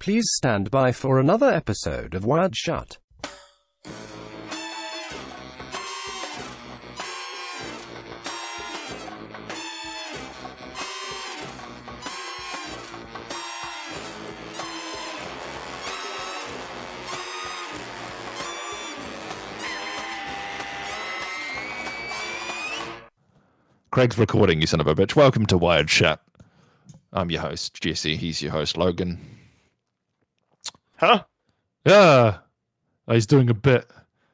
Please stand by for another episode of Wired Shut. Craig's recording, you son of a bitch. Welcome to Wired Shut. I'm your host, Jesse. He's your host, Logan. Huh? Yeah. Oh, He's doing a bit.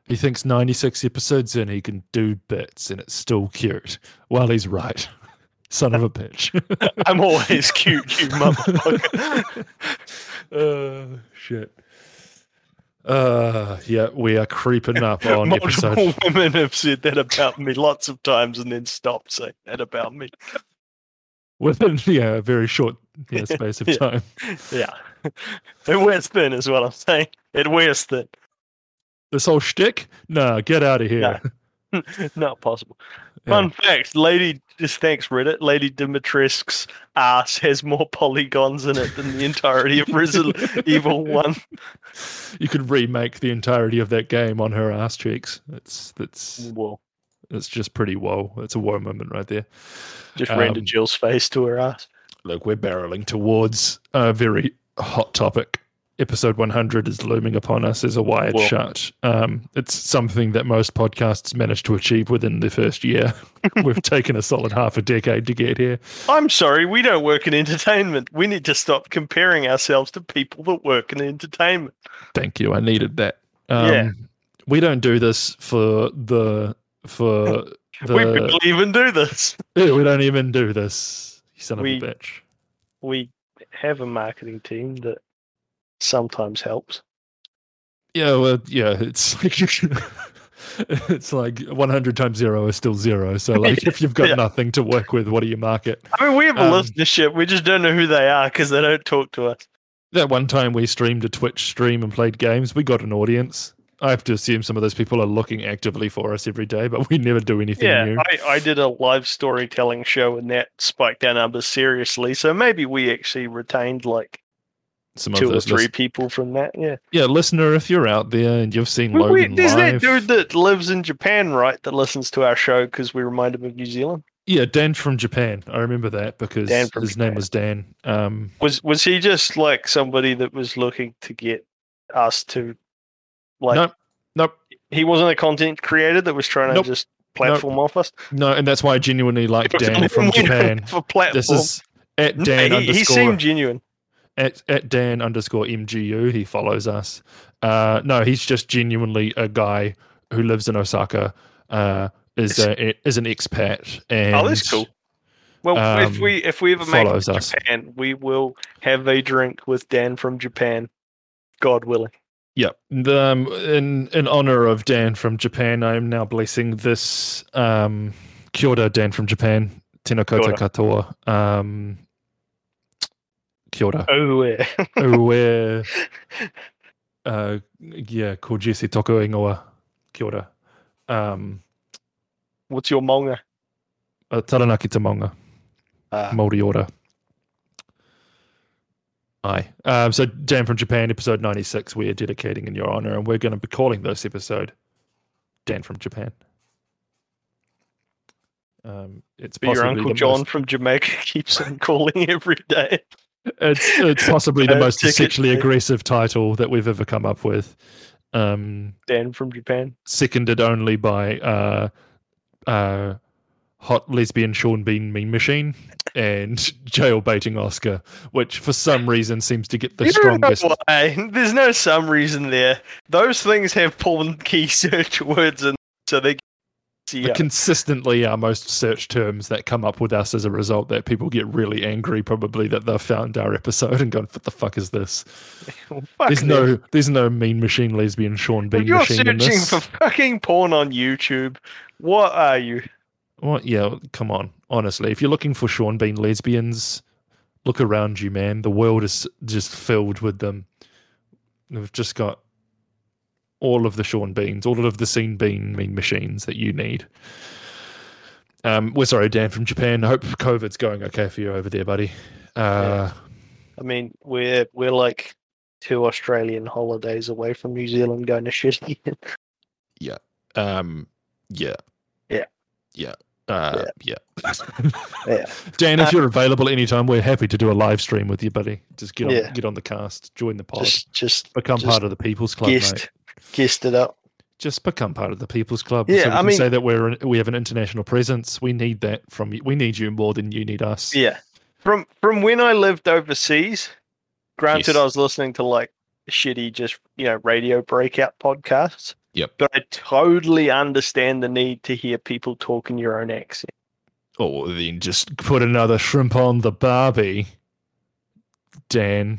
He thinks 96 episodes in, he can do bits and it's still cute. Well, he's right. Son of a bitch. I'm always cute, you motherfucker. uh, shit. Uh, yeah, we are creeping up on Multiple episode. women have said that about me lots of times and then stopped saying that about me. Within yeah, a very short yeah, space of Yeah. time. Yeah. It wears thin is what I'm saying. It wears thin. This whole shtick? Nah, get out of here. No. Not possible. Yeah. Fun fact, Lady just thanks Reddit, Lady Dimitrescu's ass has more polygons in it than the entirety of Resident Evil 1. You could remake the entirety of that game on her ass cheeks. It's that's Well, it's just pretty whoa. It's a whoa moment right there. just Um, render Jill's face to her ass. Look, we're barreling towards a very hot topic. Episode 100 is looming upon us as a wired Whoa. shut. Um, it's something that most podcasts manage to achieve within the first year. We've taken a solid half a decade to get here. I'm sorry, we don't work in entertainment. We need to stop comparing ourselves to people that work in entertainment. Thank you. I needed that. Um, Yeah. We don't do this for the for the. we barely even do this. Yeah, we don't even do this. You son We- of a bitch. We have a marketing team that sometimes helps. Yeah, well, yeah, it's like it's like 100 times zero is still zero. So, like, if you've got Yeah. nothing to work with, what do you market? I mean, we have a Um, listenership. We just don't know who they are because they don't talk to us. That one time we streamed a Twitch stream and played games, we got an audience. I have to assume some of those people are looking actively for us every day, but we never do anything Yeah, new. I, I did a live storytelling show and that spiked our numbers seriously. So maybe we actually retained like Some of two or three lis- people from that. Yeah. yeah, listener, if you're out there and you've seen We- we- Logan there's that live, dude that lives in Japan, right? That listens to our show because we remind him of New Zealand. yeah, Dan from Japan. I remember that because his name was Dan. Um, Was was he just like somebody that was looking to get us to like? nope, nope, He wasn't a content creator that was trying to Nope. just platform off us. no, and that's why I genuinely like Dan from Japan. For platform. This is at Dan he, he underscore seemed genuine. at, at Dan underscore MGU. He follows us. Uh, no, he's just genuinely a guy who lives in Osaka. Uh, is a, is an expat and Oh, that's cool. Well, if um, we if we ever make it to us. Japan, we will have a drink with Dan from Japan, God willing. Yep. The, um, in in honor of Dan from Japan, I am now blessing this. Um, kia ora, Dan from Japan. Tēnā Kia koutou ora. katoa. Um, kia ora. Oh, yeah. Ue, uh, yeah, ko Jesse toko ingoa. Kia ora. Um, What's your monga? uh, taranaki te maunga. Ah. Māori ora. Aye. Um, so, Dan from Japan, episode 96, we are dedicating in your honor, and we're going to be calling this episode Dan from Japan. Um, it's But your uncle John most- from Jamaica keeps on calling every day. it's, it's possibly the most sexually aggressive title that we've ever come up with. Um, Dan from Japan. seconded only by uh, uh, hot lesbian Sean Bean meme machine and jail baiting Oscar, which for some reason seems to get the You strongest. There's no some reason there. Those things have porn key search words, and so they. But consistently our most search terms that come up with us as a result that people get really angry probably that they've found our episode and gone what the fuck is this there's no there's no mean machine lesbian Sean If Bean you're searching for fucking porn on YouTube, what are you? What? Yeah, come on. Honestly, if you're looking for Sean Bean lesbians, look around you, man. The world is just filled with them. We've just got all of the Sean Beans, all of the Scene Bean mean machines that you need. Um, we're sorry, Dan from Japan. I hope COVID's going okay for you over there, buddy. Uh, I mean, we're we're like two Australian holidays away from New Zealand going to shit again. Um, yeah. Yeah. Yeah. Uh, yeah. Yeah. Dan, if you're available anytime, we're happy to do a live stream with you, buddy. Just get on, Yeah. get on the cast, join the pod, Just just become just part of the People's Club, mate. guessed guessed it up. Just become part of the People's Club. Yeah, so we I can mean- say that we're we have an international presence. We need that from you. We need you more than you need us. Yeah. From from when I lived overseas, granted Yes. I was listening to like shitty just you know radio breakout podcasts. Yep. But I totally understand the need to hear people talk in your own accent. Or then just put another shrimp on the Barbie. Dan.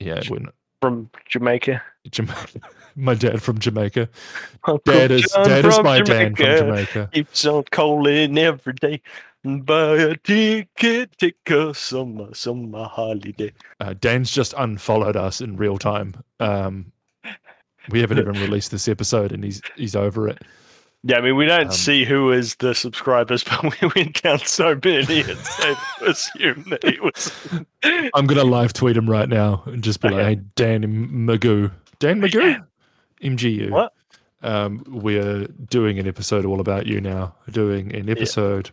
Yeah, not, From Jamaica. Jamaica. My dad from Jamaica. Uncle Dad is John dad is my dad from Jamaica. Jamaica. Keeps on calling every day. Buy a ticket, take a summer, summer holiday. Uh, Dan's just unfollowed us in real time. Um, we haven't even released this episode, and he's he's over it. Yeah, I mean, we don't Um, see who is the subscribers, but we went down so many, it's safe to assume that he was. I'm gonna live tweet him right now and just be like, "Hey, Dan Magoo, Dan Magoo, MGU. What? Um, we're doing an episode all about you now. Doing an episode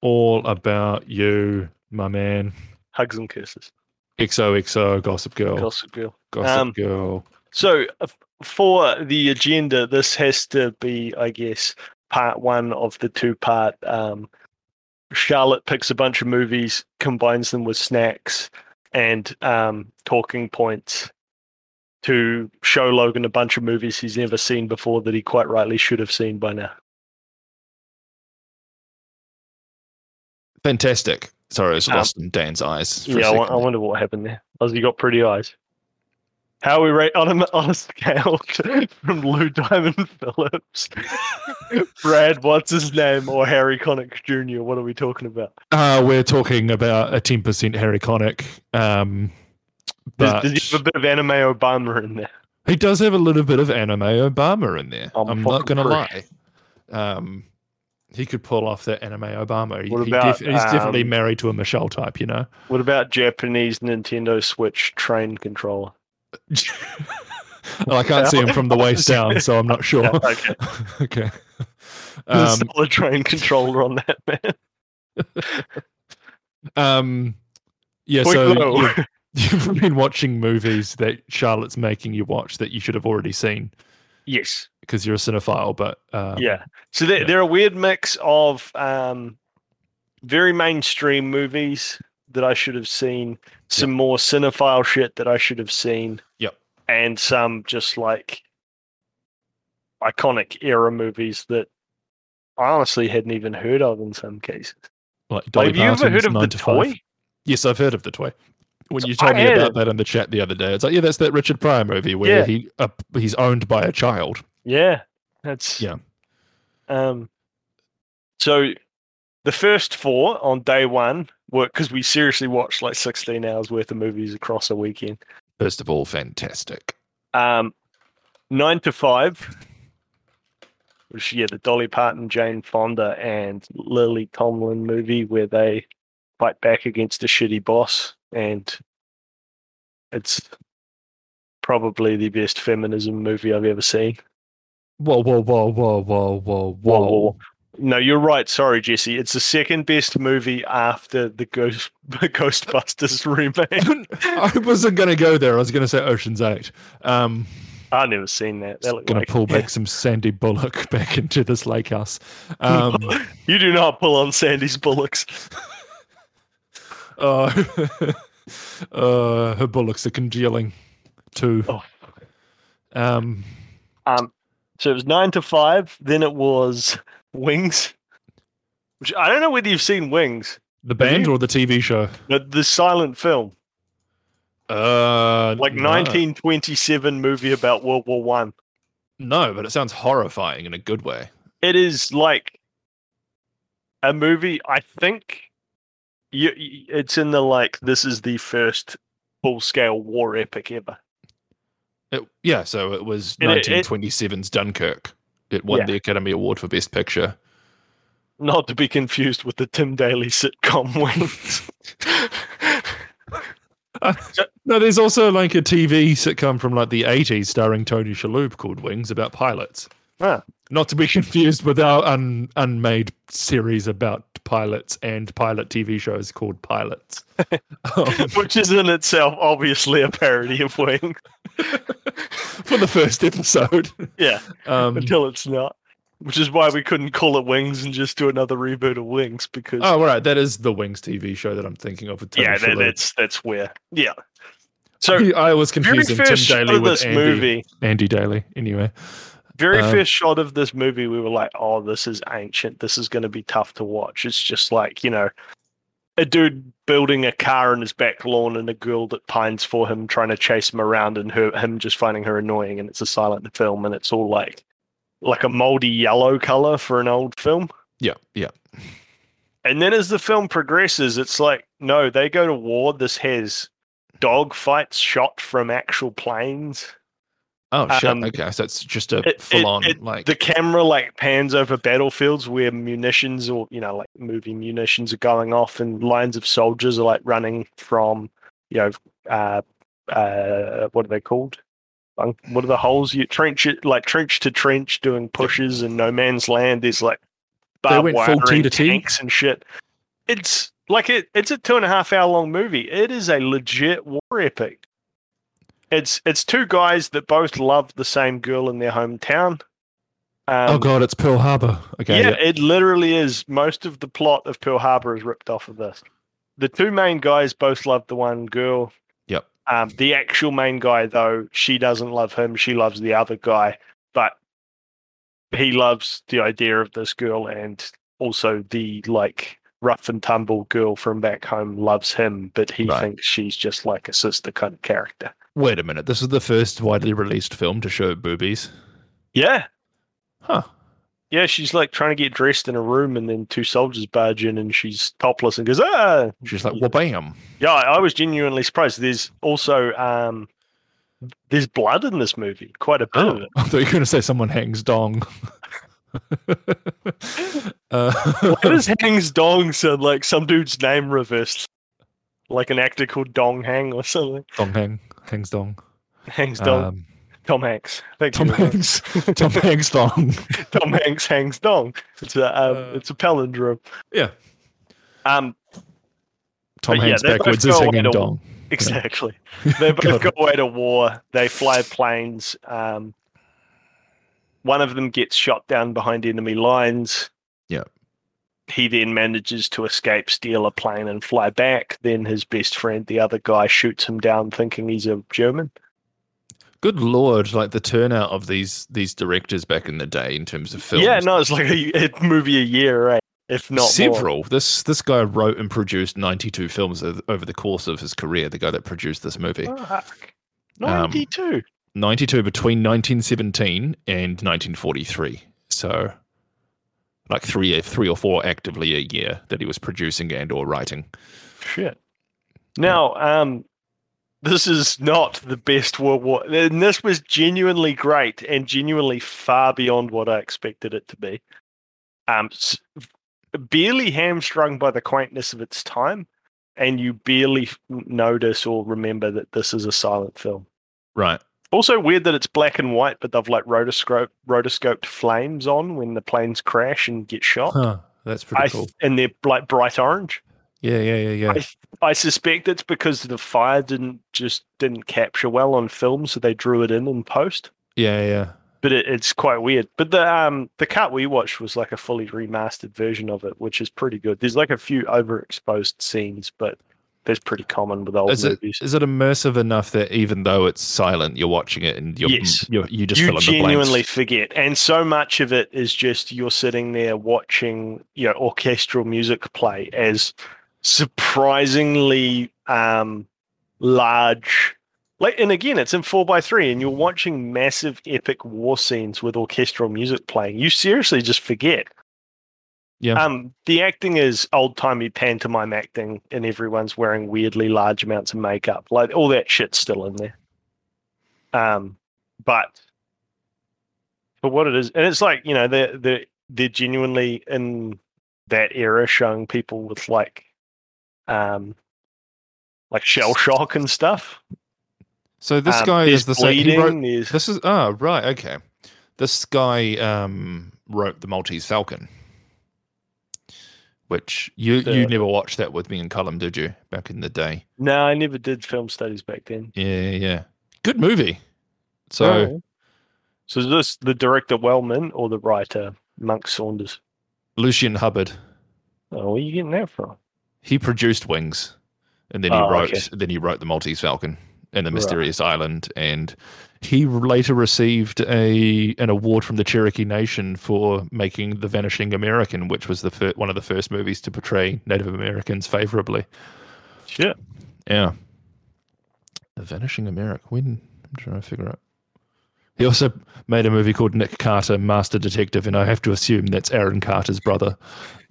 all about you, my man. Hugs and kisses. XOXO, Gossip Girl, Gossip Girl. Gossip Um, Girl. So, uh, for the agenda, this has to be, I guess, part one of the two part. Um, Charlotte picks a bunch of movies, combines them with snacks and um, talking points to show Logan a bunch of movies he's never seen before that he quite rightly should have seen by now. Fantastic. Sorry, I was Um, lost in Dan's eyes. Yeah, I, wa- I wonder what happened there. Ozzy got pretty eyes. How are we rate on a, on a scale from Lou Diamond Phillips, Brad, what's his name, or Harry Connick Jr.? What are we talking about? Uh, we're talking about a 10% Harry Connick. Um, Does, but does he have a bit of anime Obama in there? he does have a little bit of anime Obama in there. I'm I'm, not going to lie. Um, he could pull off that anime Obama. He, What he about, def- he's definitely um, married to a Michelle type, you know? What about Japanese Nintendo Switch train controller? Well, I can't see him from the waist down, so I'm not sure. okay, okay. there's Um, a train controller on that man. um, yeah, Point so you've, you've been watching movies that Charlotte's making you watch that you should have already seen yes, because you're a cinephile, but um, yeah. So they're, yeah. they're a weird mix of um, very mainstream movies that I should have seen, some more cinephile shit that I should have seen. Yep. And some just like iconic era movies that I honestly hadn't even heard of in some cases. like Like, have you ever heard of the Five. toy? Yes, I've heard of the toy. When So you told I me about it. that in the chat the other day, it's like, yeah, that's that Richard Pryor movie where Yeah. he uh, he's owned by a child. Yeah, that's Yeah. Um, so the first four on day one were because we seriously watched like sixteen hours worth of movies across a weekend. First of all, fantastic. Um, nine to five, which yeah, the Dolly Parton, Jane Fonda, and Lily Tomlin movie where they fight back against a shitty boss, and it's probably the best feminism movie I've ever seen. Whoa, whoa, whoa, whoa, whoa, whoa, Whoa, whoa. No, you're right. Sorry, Jesse. It's the second best movie after the Ghost Ghostbusters remake. I wasn't going to go there. I was going to say Ocean's Eight. Um, I've never seen that. That going like to pull back some Sandy Bullock back into this lake house. Um, you do not pull on Sandy's bullocks. uh, uh, her bullocks are congealing too. Oh. Um, Um, so it was nine to five. Then it was Wings, which I don't know whether you've seen Wings, the band or the TV show? the, the silent film, Uh, like no. 1927 movie about World War One. No, but it sounds horrifying in a good way. It is like a movie. I think you, it's in the like this is the first full scale war epic ever. It, yeah, so it was It- it- 1927's Dunkirk. It won Yeah. the Academy Award for Best Picture. Not to be confused with the Tim Daly sitcom Wings. no, there's also like a TV sitcom from like the 80s starring Tony Shalhoub called Wings about pilots. Ah. Not to be confused with our un, unmade series about pilots and pilot TV shows called Pilots. um, Which is in itself obviously a parody of Wing. for the first episode. Yeah, Um, until it's not. Which is why we couldn't call it Wings and just do another reboot of Wings because oh, right. That is the Wings TV show that I'm thinking of. Yeah, that, that's that's where yeah. So I was confusing Tim Daly with Andy, movie, Andy Daly. Anyway, very Um, first shot of this movie, we were like, "Oh, this is ancient. This is going to be tough to watch." It's just like you know, a dude building a car in his back lawn and a girl that pines for him, trying to chase him around, and her him just finding her annoying. And it's a silent film, and it's all like like a moldy yellow color for an old film. yeah, yeah. And then as the film progresses, it's like, no, they go to war. This has dog fights shot from actual planes. Oh shit. Um, okay, so it's just a it- full on like The camera like pans over battlefields where munitions or, you know, like movie munitions are going off and lines of soldiers are like running from, you know, uh, uh, what are they called? What are the holes? You trench it like trench to trench doing pushes and no man's land. There's like They barbed went full wire and to tanks and shit. It's like it. It's a two and a half hour long movie. It is a legit war epic. It's it's two guys that both love the same girl in their hometown. Um, oh god, it's Pearl Harbor. Okay, yeah, yeah. it literally is. Most of the plot of Pearl Harbor is ripped off of this. The two main guys both love the one girl. Yep. Um, the actual main guy, though, she doesn't love him. She loves the other guy, but he loves the idea of this girl, and also the like rough and tumble girl from back home loves him, but he Right. thinks she's just like a sister kind of character. Wait a minute. This is the first widely released film to show boobies. Yeah, Huh. Yeah, she's like trying to get dressed in a room, and then two soldiers barge in, and she's topless and goes, "Ah!" She's like, well, bam. Yeah, I was genuinely surprised. There's also um, there's blood in this movie, quite a bit of Oh, it. I thought you were going to say someone hangs dong. uh, Why does Hang's Dong sound like some dude's name reversed, like an actor called Dong Hang or something? dong hang, hangs dong. Hangs Dong, Um, Tom Hanks. Thank Tom you. Hanks, Tom Hanks dong. Tom Hanks hangs Dong. It's a um, Uh, it's a palindrome. Yeah, Um, Tom But yeah, Hanks backwards is hanging to- dong. Exactly. They both go away to war. They fly planes. Um, one of them gets shot down behind enemy lines. He then manages to escape, steal a plane, and fly back. Then his best friend, the other guy, shoots him down, thinking he's a German. Good lord, like the turnout of these these directors back in the day in terms of films. Yeah, no, it's like a, a movie a year, right? If not more. several. This this guy wrote and produced ninety two films over the course of his career. The guy that produced this movie, Fuck. Um, Ninety-two. ninety two between nineteen seventeen and nineteen forty three. So, like three three or four actively a year that he was producing and or writing. Shit. Now, um, this is not the best World War. And this was genuinely great and genuinely far beyond what I expected it to be. Um, barely hamstrung by the quaintness of its time, and you barely notice or remember that this is a silent film. Right. Also weird that it's black and white, but they've like rotoscope rotoscoped flames on when the planes crash and get shot. Huh. That's pretty I cool. and they're like bright orange. Yeah, yeah, yeah, yeah. I, I suspect it's because the fire didn't just didn't capture well on film, so they drew it in in post. Yeah, yeah. But it, it's quite weird. But the um the cut we watched was like a fully remastered version of it, which is pretty good. There's like a few overexposed scenes, but that's pretty common with old Is it movies. is it immersive enough that even though it's silent, you're watching it and you're, Yes. you're you just you fill in genuinely forget, and so much of it is just you're sitting there watching, you know, orchestral music play as surprisingly um, large. Like, and again, it's in four by three, and you're watching massive, epic war scenes with orchestral music playing. You seriously just forget. Yeah. Um, the acting is old timey pantomime acting, and everyone's wearing weirdly large amounts of makeup. Like all that shit's still in there. Um, but for what it is, and it's like you know they're they're they're genuinely in that era showing people with like, um, like shell shock and stuff. So this Um, guy is the same. He bleeding. wrote, this is oh right okay. This guy um, wrote the Maltese Falcon, which you The- you never watched that with me and Cullum, did you? Back in the day. no, I never did film studies back then. Yeah, yeah. Good movie. So Oh. so is this the director Wellman or the writer Monk Saunders? Lucien Hubbard, Oh, where are you getting that from? he produced Wings, and then he Oh, wrote okay. then he wrote the Maltese Falcon and the Right. Mysterious Island, and he later received a an award from the Cherokee Nation for making The Vanishing American, which was the fir- one of the first movies to portray Native Americans favorably. Shit. Yeah, The Vanishing American. When I'm trying to figure out. He also made a movie called Nick Carter, Master Detective, and I have to assume that's Aaron Carter's brother.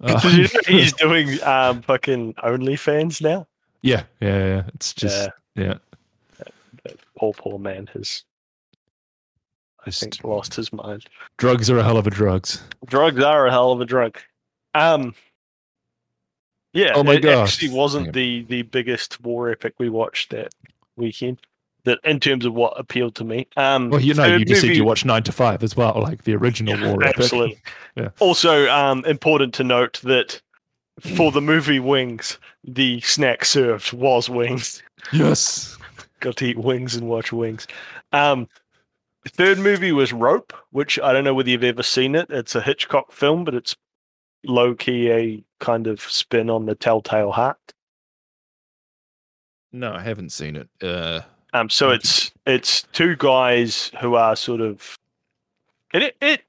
Uh, you know he's doing um fucking OnlyFans now? yeah, yeah, yeah. It's just yeah. That poor poor man has I think lost his mind. Drugs are a hell of a drugs. Drugs are a hell of a drug. Um yeah, Oh my it gosh. actually wasn't the the biggest war epic we watched that weekend. That in terms of what appealed to me. Um Well, you know, you just said you watched Nine to Five as well, like the original Yeah, war epic. Absolutely. Yeah. Also, um, important to note that for the movie Wings, the snack served was wings. Yes. Got to eat wings and watch Wings. Um, third movie was Rope, which I don't know whether you've ever seen it. It's a Hitchcock film, but it's low key a kind of spin on the Telltale Heart. No, I haven't seen it. Uh, Um, so it's it's two guys who are sort of it it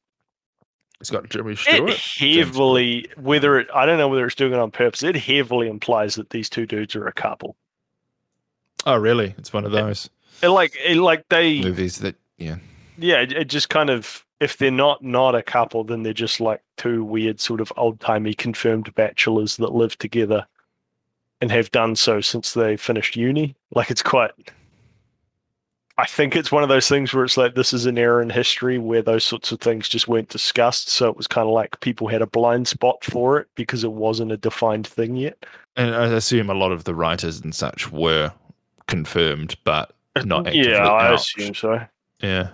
it's got Jimmy it Stewart. heavily whether it I don't know whether it's doing it on purpose. It heavily implies that these two dudes are a couple. Oh, really? It's one of those It like it like they movies that, yeah. yeah it, it just kind of if they're not not a couple then they're just like two weird sort of old timey confirmed bachelors that live together and have done so since they finished uni. Like it's quite. I think it's one of those things where it's like this is an era in history where those sorts of things just weren't discussed. So it was kind of like people had a blind spot for it because it wasn't a defined thing yet. And I assume a lot of the writers and such were confirmed, but not yeah, I assume so. Yeah.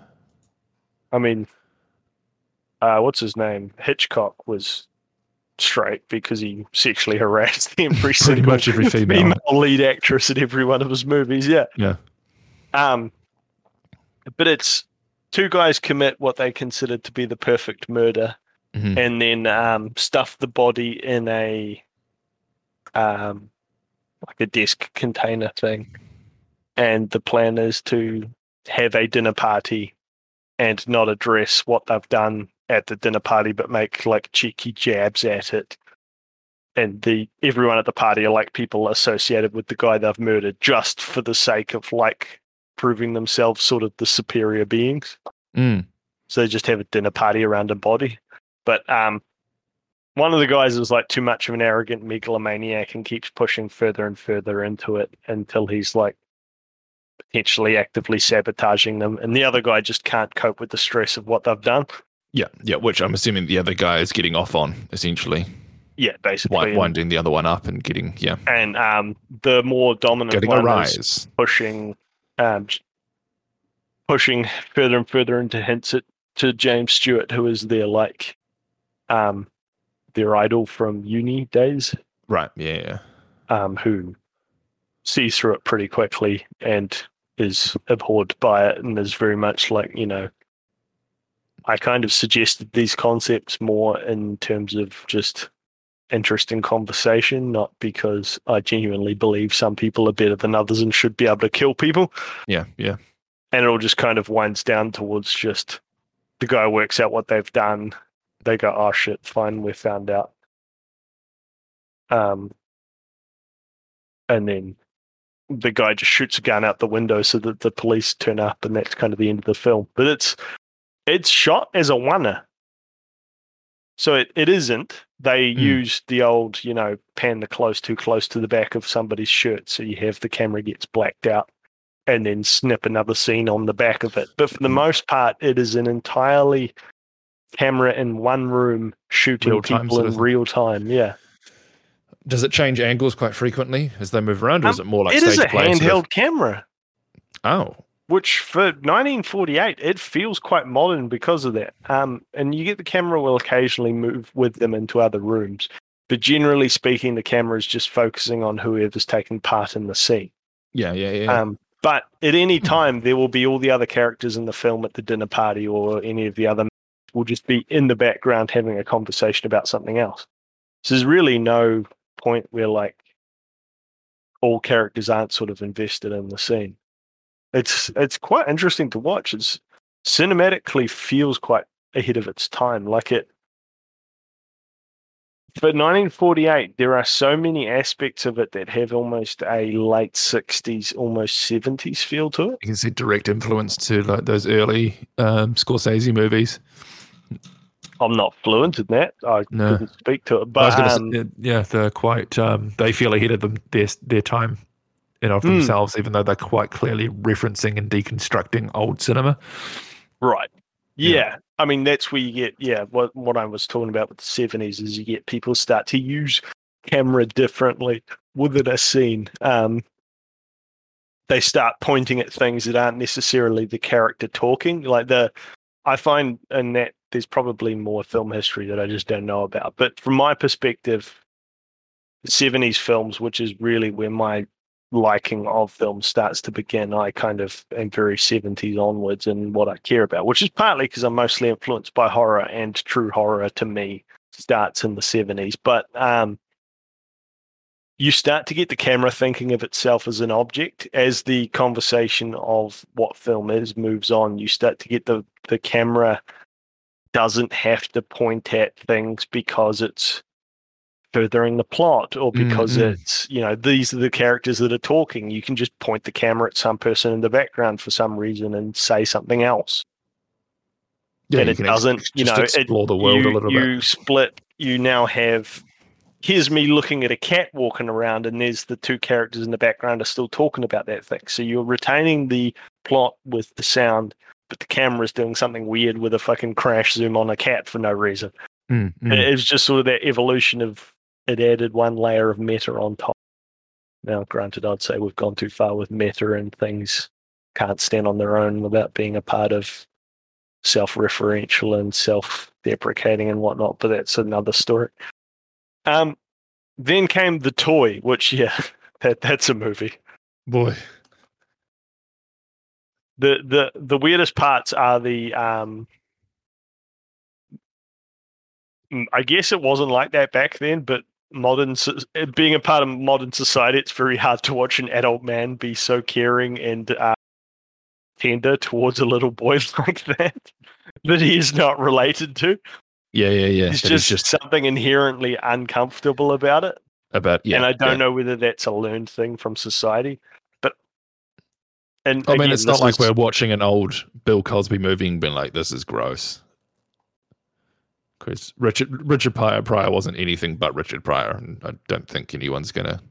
I mean, uh, what's his name? Hitchcock was straight because he sexually harassed every Pretty single much every female. female lead actress in every one of his movies. Yeah. Yeah. Um, but it's two guys commit what they considered to be the perfect murder, Mhm. and then um, stuff the body in a um, like a desk container thing. And the plan is to have a dinner party and not address what they've done at the dinner party, but make like cheeky jabs at it. And the everyone at the party are like people associated with the guy they've murdered, just for the sake of like proving themselves sort of the superior beings. Mm. So they just have a dinner party around a body. But um, one of the guys is like too much of an arrogant megalomaniac and keeps pushing further and further into it until he's like potentially actively sabotaging them. And the other guy just can't cope with the stress of what they've done. Yeah. Yeah. Which I'm assuming the other guy is getting off on, essentially. Yeah, basically. Wi- winding the other one up and getting, yeah, and um, the more dominant getting a one is pushing um, pushing further and further into hints at to James Stewart, who is their like um their idol from uni days, Right. Yeah. yeah. um, who sees through it pretty quickly and is abhorred by it and is very much like, you know, I kind of suggested these concepts more in terms of just interesting conversation, not because I genuinely believe some people are better than others and should be able to kill people. Yeah. Yeah. And it all just kind of winds down towards just the guy works out what they've done. They go, oh shit, fine, we found out. Um, and then the guy just shoots a gun out the window so that the police turn up, and that's kind of the end of the film. But it's it's shot as a oneer, so it, it isn't. They Hmm. used the old, you know, pan the close too close to the back of somebody's shirt, so you have the camera gets blacked out, and then snip another scene on the back of it. But for the Hmm. most part, it is an entirely camera in one room shooting Real people in real time. Yeah. Does it change angles quite frequently as they move around, or is it more like it stage is a play sort of- handheld camera, Oh, which for 1948 it feels quite modern because of that. Um, and you get the camera will occasionally move with them into other rooms, but generally speaking, the camera is just focusing on whoever's taking part in the scene. yeah, yeah, yeah. Um, but at any time, there will be all the other characters in the film at the dinner party or any of the other will just be in the background having a conversation about something else. So there's really no point where like all characters aren't sort of invested in the scene. It's it's quite interesting to watch. It's cinematically feels quite ahead of its time. Like it for 1948, there are so many aspects of it that have almost a late 60s, almost 70s feel to it. you can see direct influence to like those early um, Scorsese movies. I'm not fluent in that. I No. couldn't speak to it, but um, say, yeah, they're quite. Um, they feel ahead of them their their time, you know, of Hmm. themselves, even though they're quite clearly referencing and deconstructing old cinema. right, Yeah. yeah. I mean that's where you get yeah. What what I was talking about with the 70s is you get people start to use camera differently within a scene. Um, they start pointing at things that aren't necessarily the character talking. Like the, I find in that there's probably more film history that I just don't know about. But from my perspective, 70s films, which is really where my liking of film starts to begin, I kind of am very 70s onwards in what I care about, which is partly because I'm mostly influenced by horror and true horror to me starts in the 70s. But um, you start to get the camera thinking of itself as an object as the conversation of what film is moves on. You start to get the, the camera doesn't have to point at things because it's furthering the plot or because Mm, mm. it's you know these are the characters that are talking you can just point the camera at some person in the background for some reason and say something else Yeah, and it doesn't you just know it, explore the world you, a little bit. you bit. split you now have here's me looking at a cat walking around and there's the two characters in the background are still talking about that thing so you're retaining the plot with the sound but the camera's doing something weird with a fucking crash zoom on a cat for no reason. Mm, mm. it was just sort of that evolution of it added one layer of meta on top. Now granted i'd say we've gone too far with meta and things can't stand on their own without being a part of self-referential and self-deprecating and whatnot but that's another story. Um then came the toy which yeah that that's a movie. Boy, the the the weirdest parts are the um I guess it wasn't like that back then, but modern being a part of modern society, it's very hard to watch an adult man be so caring and uh, tender towards a little boy like that that he is not related to. yeah, yeah, yeah. There's It is just, something inherently uncomfortable about it, about yeah. and I don't yeah. know whether that's a learned thing from society. And I mean, again, it's not like we're watching an old Bill Cosby movie and being like, "This is gross." Because Richard Richard Pryor, Pryor wasn't anything but Richard Pryor, and I don't think anyone's gonna.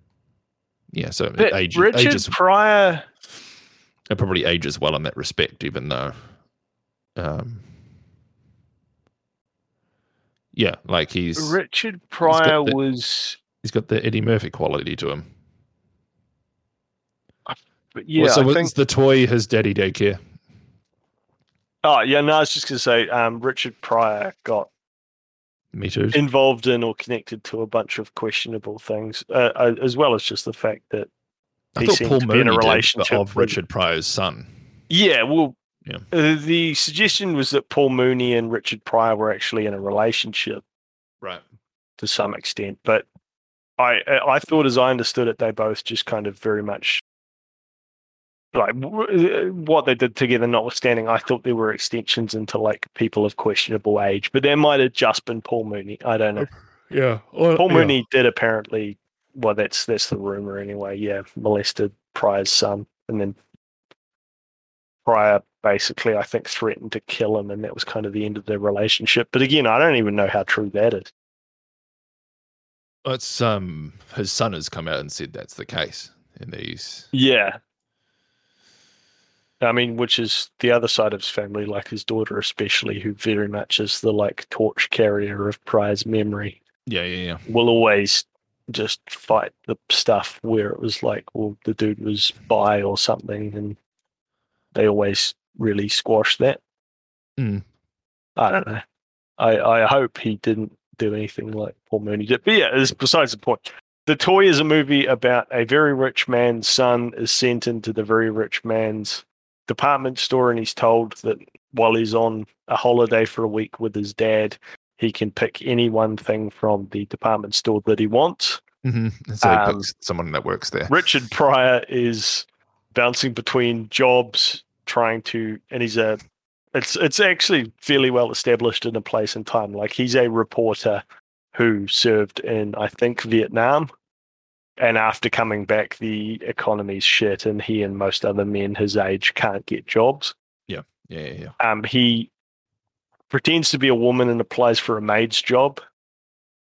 Yeah, so it But age, Richard ages Pryor. it probably ages well in that respect, even though, um, yeah, like he's Richard Pryor the- was, he's got the Eddie Murphy quality to him. But yeah, Well, so I think. the toy his daddy daycare? Oh yeah, no, I was just gonna say, um, Richard Pryor got Me too. involved in or connected to a bunch of questionable things, uh, uh, as well as just the fact that I he seemed Paul to be in a did, relationship of with- Richard Pryor's son. yeah, well, Yeah. uh, the suggestion was that Paul Mooney and Richard Pryor were actually in a relationship Right. to some extent, but I I I thought, as I understood it, they both just kind of very much like what they did together. Notwithstanding, I thought there were extensions into like people of questionable age, but that might have just been Paul Mooney. I don't know. Yeah. Well, Paul yeah. Mooney did apparently. Well, that's that's the rumor anyway. Yeah, molested Pryor's son, and then Pryor basically, I think, threatened to kill him, and that was kind of the end of their relationship. But again, I don't even know how true that is. It's um his son has come out and said that's the case. And he's Yeah. I mean, which is the other side of his family, like his daughter, especially, who very much is the like torch carrier of Pryor's memory, yeah, yeah, yeah. will always just fight the stuff where it was like, well, the dude was bi or something, and they always really squash that. Hmm. I don't know. I I hope he didn't do anything like Paul Mooney did. But yeah, it's besides the point. The Toy is a movie about a very rich man's son is sent into the very rich man's department store, and he's told that while he's on a holiday for a week with his dad, he can pick any one thing from the department store that he wants. hmm So he Um, picks someone that works there. Richard Pryor is bouncing between jobs, trying to, and he's a. It's it's actually fairly well established in a place and time. Like he's a reporter who served in I think Vietnam, and after coming back, the economy's shit, and he and most other men his age can't get jobs. Yeah, yeah, yeah. Um, he pretends to be a woman and applies for a maid's job.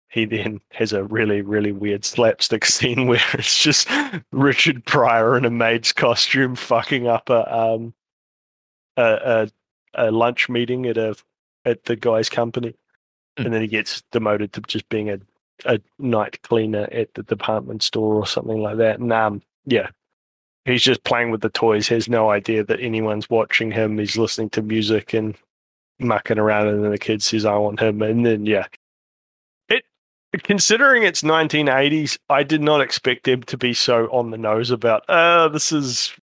He then has a really, really weird slapstick scene where it's just Richard Pryor in a maid's costume fucking up a um a a, a lunch meeting at a at the guy's company, Hmm. and then he gets demoted to just being a a night cleaner at the department store or something like that. And um, yeah, he's just playing with the toys. Has no idea that anyone's watching him. He's listening to music and mucking around, and then the kid says, "I want him," and then yeah, it. Considering it's 1980s, I did not expect them to be so on the nose about. Uh, this is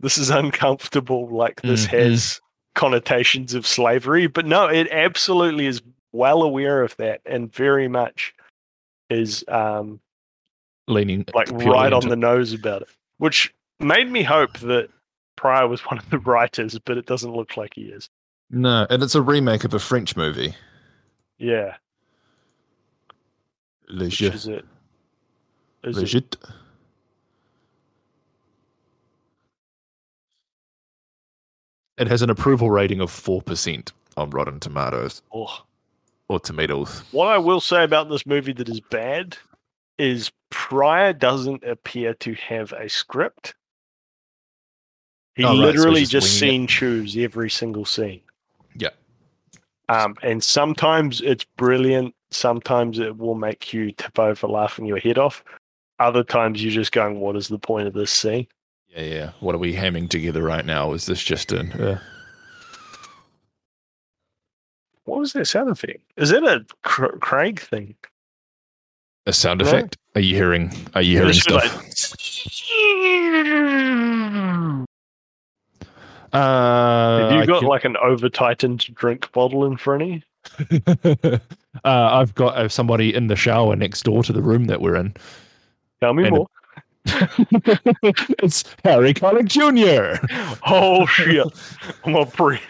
this is uncomfortable. Like this Mhm. has connotations of slavery, but no, it absolutely is well aware of that and very much is um Leaning like right on the nose about it, which made me hope that Pryor was one of the writers, but it doesn't look like he is. No, and it's a remake of a French movie. Yeah, Le which Jeu. is it? Is Le it It has an approval rating of 4% on Rotten Tomatoes oh. Or Tomatoes. What I will say about this movie that is bad is Pryor doesn't appear to have a script. He Oh, right, so literally just just scene choose every single scene. Yeah. Um, and sometimes it's brilliant. Sometimes it will make you tip over laughing your head off. Other times you're just going, "What is the point of this scene?" Yeah, yeah. What are we hamming together right now? Is this just an. Uh, What was that sound effect? Is that a Cr- Craig thing? a sound No. effect? Are you hearing? Are you hearing stuff? like- uh, Have you got can- like an over tightened drink bottle in front of you? uh, I've got uh, somebody in the shower next door to the room that we're in. Tell me And more. it's Harry Connick Jr. Oh shit! I'm a pre.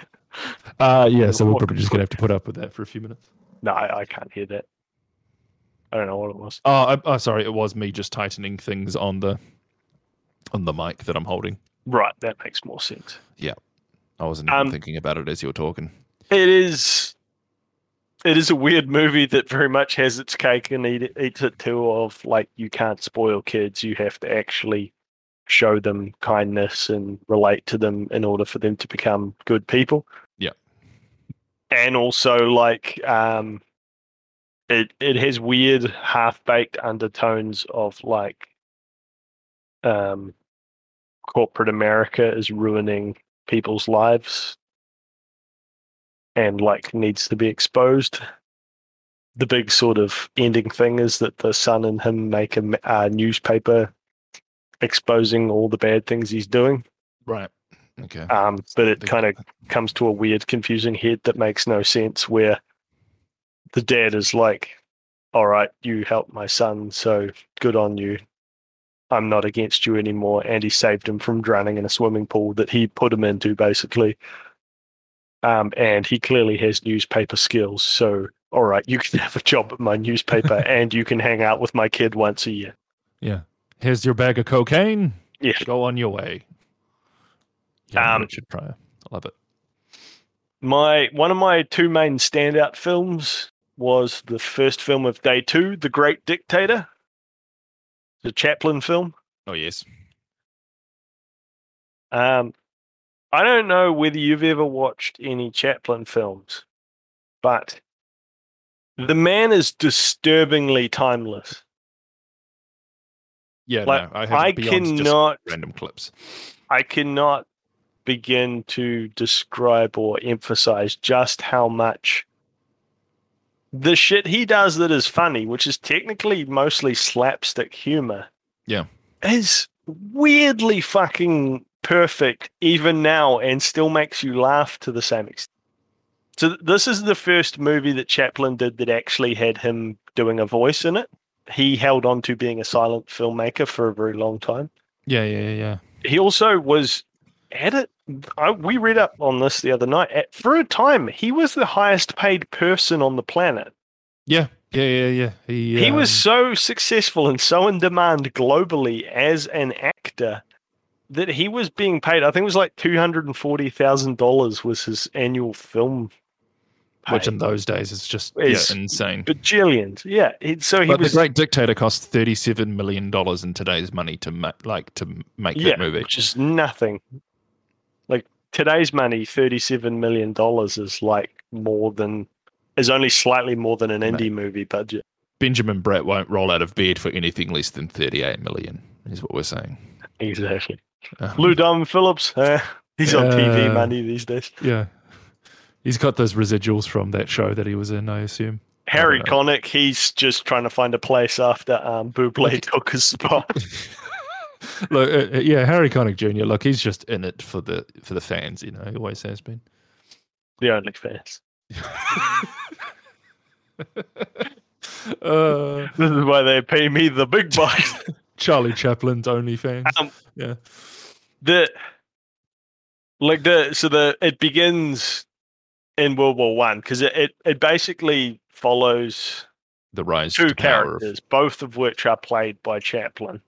Uh, yeah, so we're probably just gonna have to put up with that for a few minutes. No, I, I can't hear that. I don't know what it was. Oh, I, oh, sorry, it was me just tightening things on the on the mic that I'm holding. Right, that makes more sense. Yeah, I wasn't even Um, thinking about it as you were talking. It is. It is a weird movie that very much has its cake and eat, eats it too. Of like, you can't spoil kids. You have to actually show them kindness and relate to them in order for them to become good people. And also, like, um, it it has weird half baked undertones of like, um, corporate America is ruining people's lives and like needs to be exposed. The big sort of ending thing is that the son and him make a ma- uh, newspaper exposing all the bad things he's doing. Right. Okay. Um, but it kind of comes to a weird, confusing head that makes no sense. Where the dad is like, "All right, you helped my son, so good on you. I'm not against you anymore." And he saved him from drowning in a swimming pool that he put him into, basically. Um, and he clearly has newspaper skills. So, all right, you can have a job at my newspaper, and you can hang out with my kid once a year. Yeah. Here's your bag of cocaine. Yeah. Go on your way. Yeah, Um, Richard Pryor. I love it. my one of my two main standout films was the first film of day two, The Great Dictator, the Chaplin film. Oh yes. Um, I don't know whether you've ever watched any Chaplin films, but the man is disturbingly timeless. Yeah, Like, no, I, I cannot random clips. I cannot begin to describe or emphasize just how much the shit he does that is funny, which is technically mostly slapstick humor. Yeah. Is weirdly fucking perfect even now and still makes you laugh to the same extent. So this is the first movie that Chaplin did that actually had him doing a voice in it. He held on to being a silent filmmaker for a very long time Yeah, yeah, yeah, yeah. he also was at it. I, we read up on this the other night. At, for a time, he was the highest paid person on the planet. Yeah, yeah, yeah, yeah. He, He was um, so successful and so in demand globally as an actor that he was being paid. I think it was like two hundred and forty thousand dollars was his annual film. Pay. which in those days is just Is- yeah, insane. bajillions, yeah. He, so he But was the Great Dictator cost thirty-seven million dollars in today's money to ma- like to make yeah, that movie. which is nothing. Like today's money, thirty-seven million dollars is like more than is only slightly more than an indie movie budget. Benjamin Bratt won't roll out of bed for anything less than thirty-eight million. Is what we're saying. Exactly. Um, Lou Diamond Phillips, eh, he's on TV Uh, money these days. yeah, he's got those residuals from that show that he was in. I assume. Harry. Connick, he's just trying to find a place after um, Bublé took his spot. Look, uh, uh, yeah, Harry Connick Jr. Look, he's just in it for the for the fans. You know, he always has been. the only fans. uh, This is why they pay me the big bucks. Charlie Chaplin's only fans. Um, yeah. the like the so the it begins in World War One because it, it it basically follows The rise two to power characters, both of which are played by Chaplin.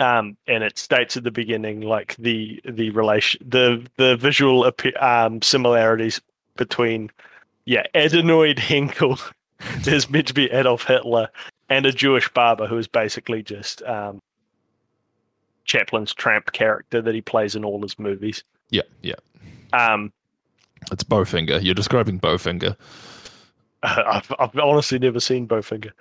Um, and it states at the beginning like the the relation the the visual um similarities between yeah Adenoid Hynkel is meant to be Adolf Hitler and a Jewish barber who is basically just um Chaplin's tramp character that he plays in all his movies. Yeah, yeah. Um, It's Bowfinger. You're describing Bowfinger. I've, I've honestly never seen Bowfinger.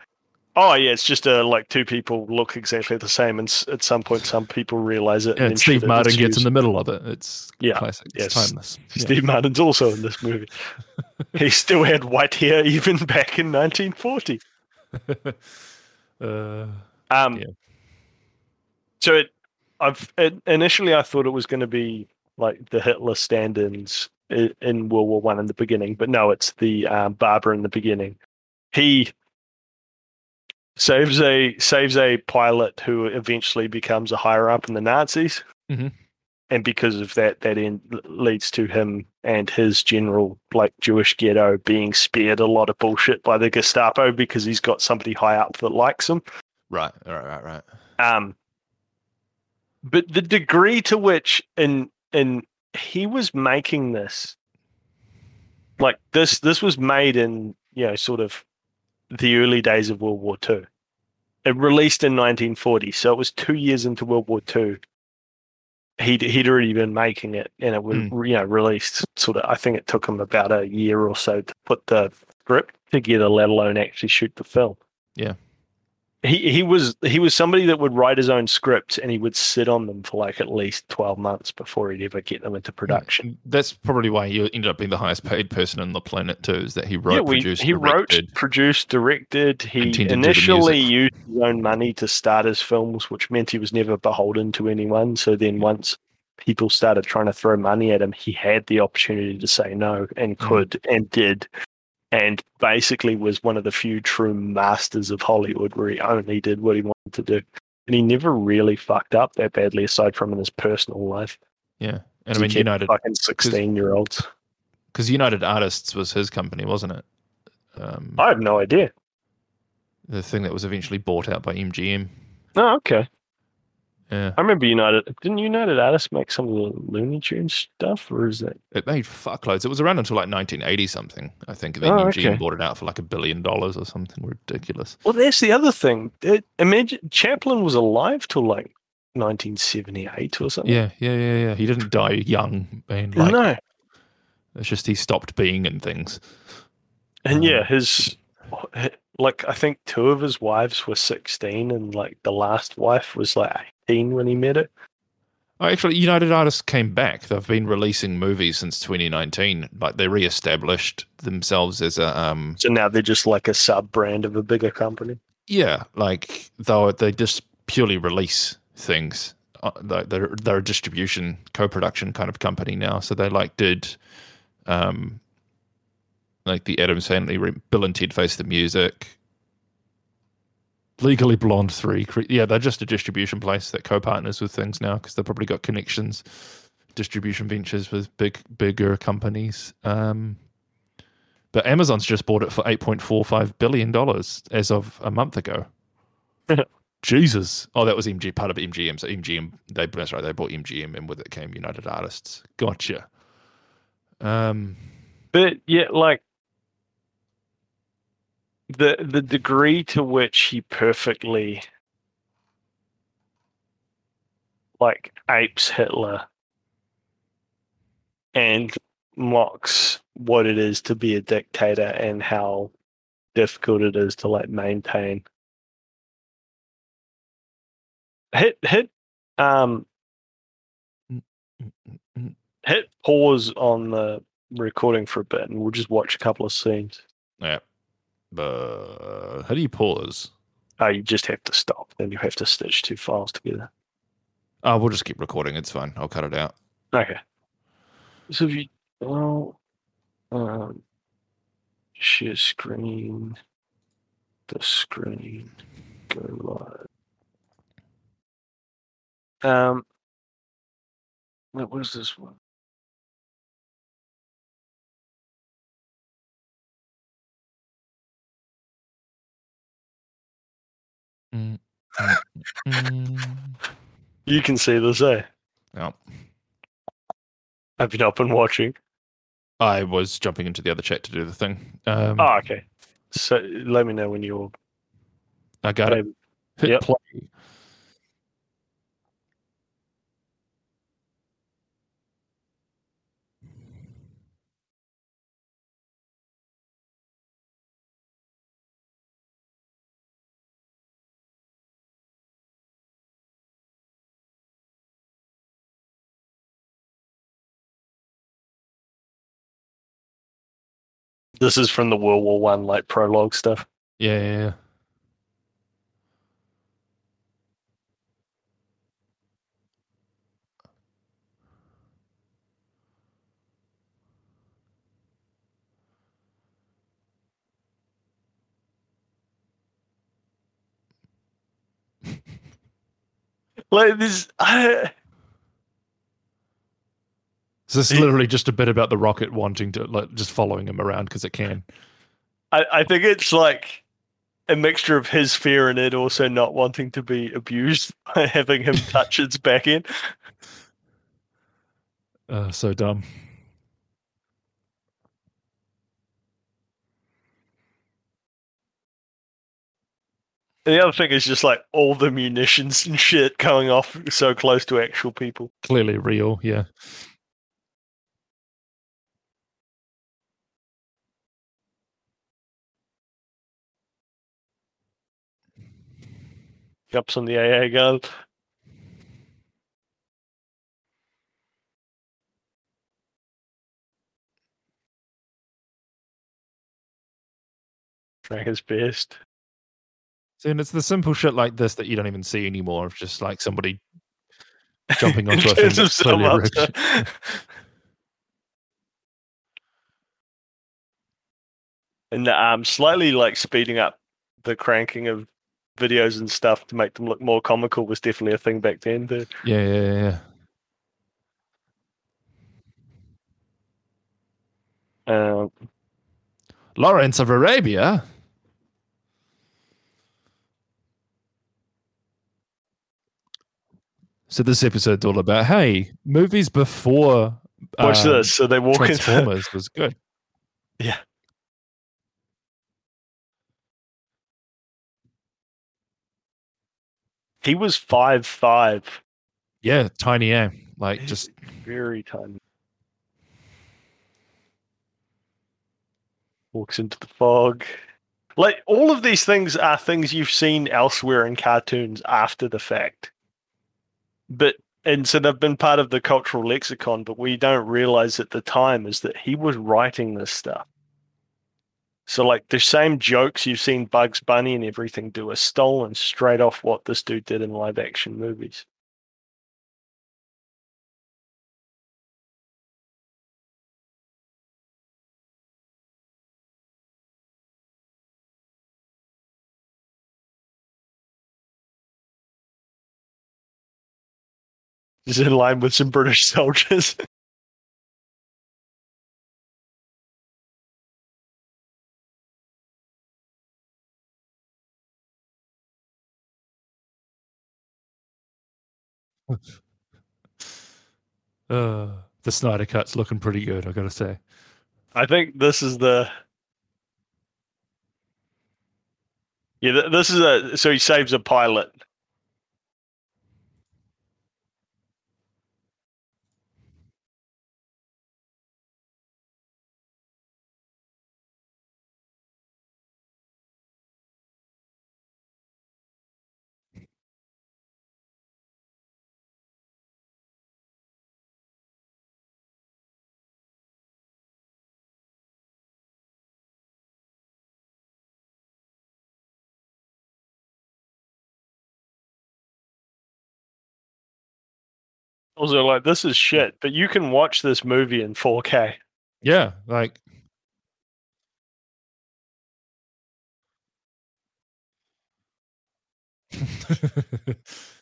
Oh yeah, it's just uh, like two people look exactly the same, and s- at some point, some people realize it. Yeah, and Steve Martin gets in the middle of it. It's Yeah, classic. It's yes. timeless. Yeah. Steve Martin's also in this movie. he still had white hair even back in 1940. uh, Um, Yeah. So it, I've it, initially I thought it was going to be like the Hitler stand-ins i- in World War One in the beginning, but no, it's the um, barber in the beginning. He saves a saves a pilot who eventually becomes a higher up in the Nazis, Mhm. and because of that, that end leads to him and his general like Jewish ghetto being spared a lot of bullshit by the Gestapo because he's got somebody high up that likes him. right, right, right, right. Um, but the degree to which in in he was making this, like this, this was made in you know sort of the early days of World War Two. It released in 1940, so it was two years into World War Two. He'd he'd already been making it, and it was Hmm. you know released sort of. I think it took him about a year or so to put the script together, let alone actually shoot the film he he was he was somebody that would write his own scripts and he would sit on them for like at least 12 months before he'd ever get them into production. That's probably why he ended up being the highest paid person on the planet too. Is that he wrote, yeah we, produced, he wrote produced directed. He Intended to do the initially used his own money to start his films which meant he was never beholden to anyone. So then once people started trying to throw money at him he had the opportunity to say no and Mhm. could and did and basically was one of the few true masters of Hollywood where he only did what he wanted to do. And he never really fucked up that badly aside from in his personal life. Yeah, and I mean United fucking sixteen year olds. because United Artists was his company, wasn't it? Um, I have no idea. the thing that was eventually bought out by MGM. Oh, okay. Yeah, I remember United didn't United Artists make some of the Looney Tunes stuff or is that it made fuckloads. It was around until like 1980 something, I think. And then Oh, MGM okay. bought it out for like a billion dollars or something ridiculous. Well that's the other thing. It, imagine Chaplin was alive till like nineteen seventy eight or something. Yeah, yeah, yeah, yeah. He didn't die young, and like no. it's just he stopped being in things. And Um, yeah, his like I think two of his wives were sixteen, and like the last wife was like when he met it. Oh, actually, United Artists came back. They've been releasing movies since 2019. Like they re-established themselves as a um So now they're just like a sub brand of a bigger company. yeah, like though they just purely release things. Uh, they- They're they're a distribution co-production kind of company now. So they like did um like the Adam re- Bill and Ted Face the Music, Legally Blonde three. Yeah, they're just a distribution place that co-partners with things now because they've probably got connections, distribution ventures with big bigger companies. Um, but Amazon's just bought it for eight point four five billion dollars as of a month ago. Jesus! Oh, that was MG part of MGM. So MGM, they that's right. They bought MGM, and with it came United Artists. Gotcha. Um, But yeah, like the the degree to which he perfectly like apes Hitler and mocks what it is to be a dictator and how difficult it is to like maintain hit hit um hit pause on the recording for a bit and we'll just watch a couple of scenes yeah. But how do you pause? Oh, you just have to stop. Then you have to stitch two files together. Oh, we'll just keep recording. It's fine. I'll cut it out. Okay. So if you well, um, share screen, the screen, go live. Um, what was this one? Mm, mm, mm. You can see this, eh? Yeah. Have you not been watching? I was jumping into the other chat to do the thing. Um, Oh, okay. So let me know when you're. I got it. Hit Yep. play. This is from the World War One like prologue stuff. Yeah, yeah, yeah. Like this, I, So this is literally just a bit about the rocket wanting to like just following him around because it can. I, I think it's like a mixture of his fear and it also not wanting to be abused by having him touch its back end. Uh, so dumb. And the other thing is just like all the munitions and shit going off so close to actual people. Clearly real. Yeah. Jumps on the AA. Trying his best. See, and it's the simple shit like this that you don't even see anymore of just like somebody jumping onto a thing that's himself clearly up rigged. to- and um, slightly like speeding up the cranking of videos and stuff to make them look more comical was definitely a thing back then. Too. Yeah, yeah, yeah, yeah. Um, Lawrence of Arabia. So this episode's all about hey, movies before watch um, this. So they walk into Transformers was good. he was five five, Yeah, tiny A. Like just very tiny. Walks into the fog, Like all of these things are things you've seen elsewhere in cartoons after the fact. But and so they've been part of the cultural lexicon, but we don't realize at the time is that he was writing this stuff. So like the same jokes you've seen Bugs Bunny and everything do are stolen straight off what this dude did in live action movies. Just in line with some British soldiers. Uh, the Snyder Cut's looking pretty good, I gotta say. I think this is the. Yeah, this is a. So he saves a pilot. Also, like this is shit, but you can watch this movie in 4K. Yeah, like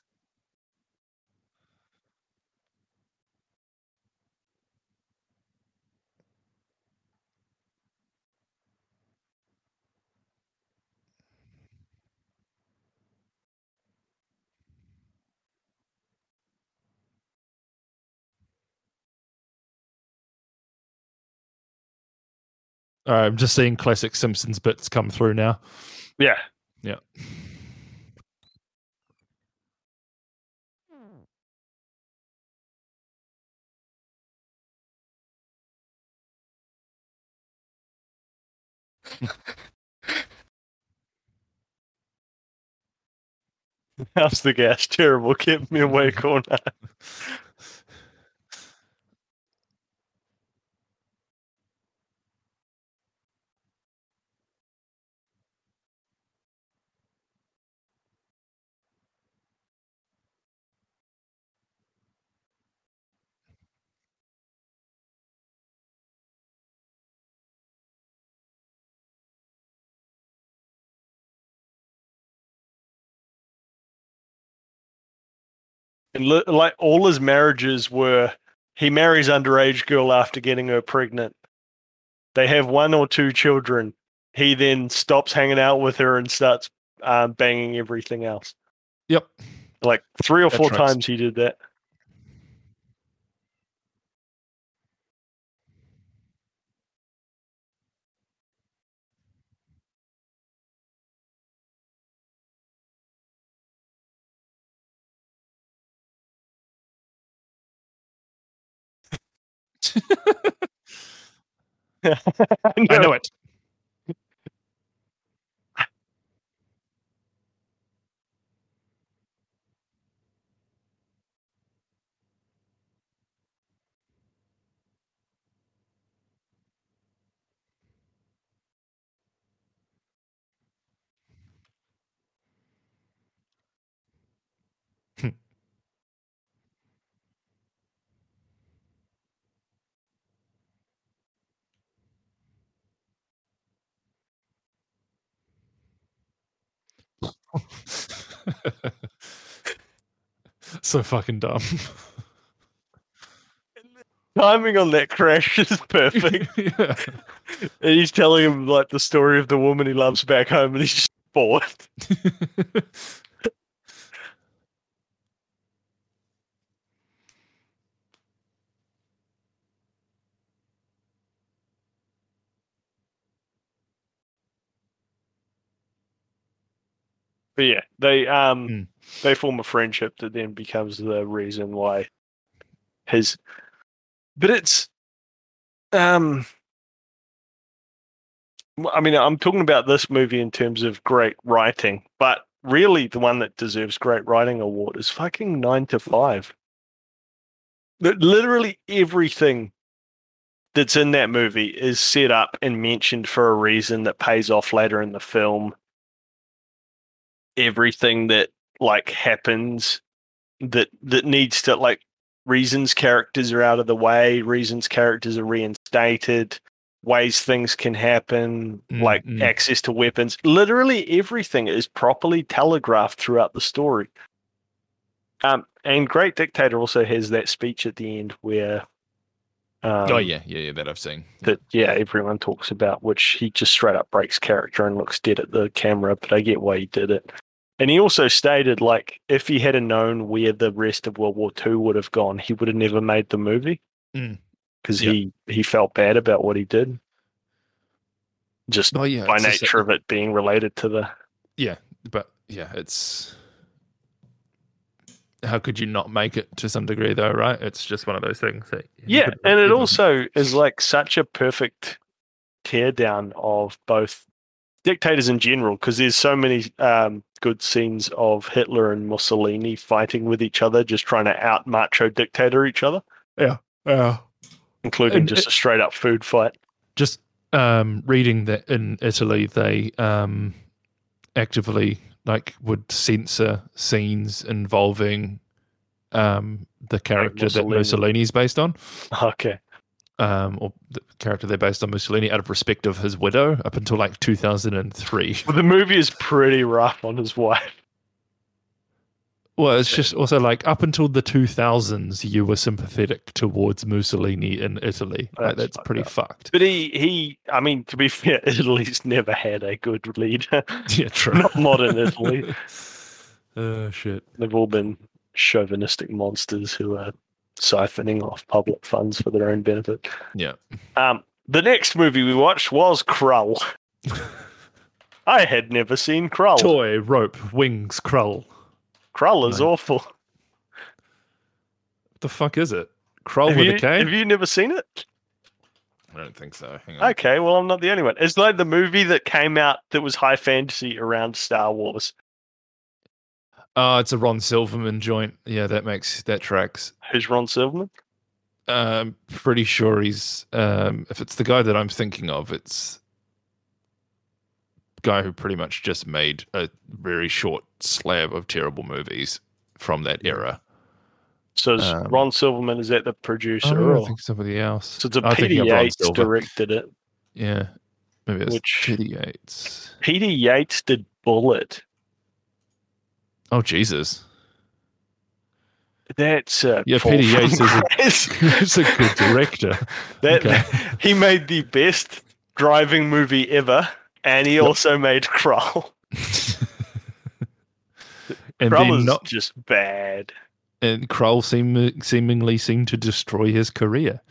All right, I'm just seeing classic Simpsons bits come through now. Yeah. Yeah. How's the gas? Terrible. Keep me away, corner. And li- like all his marriages were, he marries underage girl after getting her pregnant. They have one or two children. He then stops hanging out with her and starts um, banging everything else. Yep. Like three or four times he did that. I know it. so fucking dumb. Timing on that crash is perfect. yeah. and he's telling him like the story of the woman he loves back home, and he's just bored. But yeah, they um Hmm. they form a friendship that then becomes the reason why his. But it's um I mean, I'm talking about this movie in terms of great writing, but really the one that deserves great writing award is fucking nine to five. That literally everything that's in that movie is set up and mentioned for a reason that pays off later in the film. Everything that like happens that that needs to like reasons characters are out of the way, reasons characters are reinstated, ways things can happen, Mm, like access to weapons. Literally everything is properly telegraphed throughout the story. Um, and Great Dictator also has that speech at the end where, um, oh yeah, yeah, yeah, that I've seen. that yeah, everyone talks about, which he just straight up breaks character and looks dead at the camera. But I get why he did it. And he also stated like if he had known where the rest of World War II would have gone, he would have never made the movie Mm. because he he felt bad about what he did, just Oh yeah, by nature of it being related to the. Yeah, but yeah, it's how could you not make it to some degree though, right? It's just one of those things that Yeah, could- and it also is like such a perfect teardown of both dictators in general because there's so many um, good scenes of Hitler and Mussolini fighting with each other, just trying to out macho dictator each other, yeah. Yeah, including just a straight up food fight. just um, reading that in Italy they um, actively like would censor scenes involving um, the character that Mussolini. Mussolini's based on, Okay, um, or the character they're based on Mussolini, out of respect of his widow, up until like 2003. well, the movie is pretty rough on his wife. Well, it's just also like up until the 2000s, you were sympathetic towards Mussolini in Italy. Like That's that's fucked pretty up. fucked. But he, he, I mean, to be fair, Italy's never had a good leader. Yeah, true. Not modern Italy. Oh shit. They've all been chauvinistic monsters who are siphoning off public funds for their own benefit. Yeah. Um, the next movie we watched was Krull. I had never seen Krull. Toy, rope, wings, Krull. Krull is No. awful. What the fuck is it? Krull Have with you, a K? have you never seen it? I don't think so. Hang on. Okay, well, I'm not the only one. It's like the movie that came out that was high fantasy around Star Wars. Oh, it's a Ron Silverman joint. Yeah, that makes that tracks. Who's Ron Silverman? Um, pretty sure he's um, if it's the guy that I'm thinking of, it's guy who pretty much just made a very short slab of terrible movies from that era. So is Um, Ron Silverman is that the producer? Oh, I or? think somebody else. So it's a I'm Peter Yates directed it. Yeah, maybe it's Which- Peter Yates. Peter Yates did Bullitt. Oh Jesus, That's uh, Yeah, fall Peter Yates is a- he's a good director. That Okay. he made the best driving movie ever, and he also made Krull. and Krull is not, just bad. and Krull seem, seemingly seemed to destroy his career.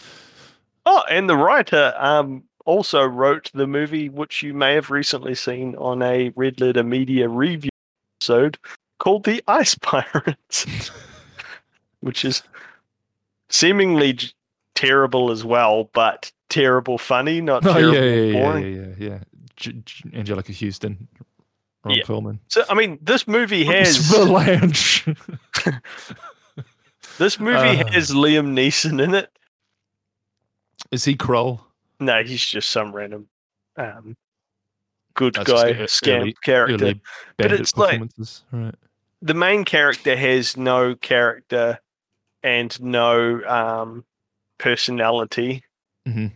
Oh, and the writer um also wrote the movie, which you may have recently seen on a Red Letter Media review episode called "The Ice Pirates," which is seemingly terrible as well, but terrible funny, not Oh terrible yeah, yeah, boring. yeah, yeah, yeah. Anjelica Huston, Ron Yeah. Perlman. So I mean, this movie has the lounge. this movie Uh. has Liam Neeson in it. Is he Krull? No, he's just some random um, good That's guy scamp early- character. Early bandit it's like- right? The main character has no character and no um, personality. Mhm.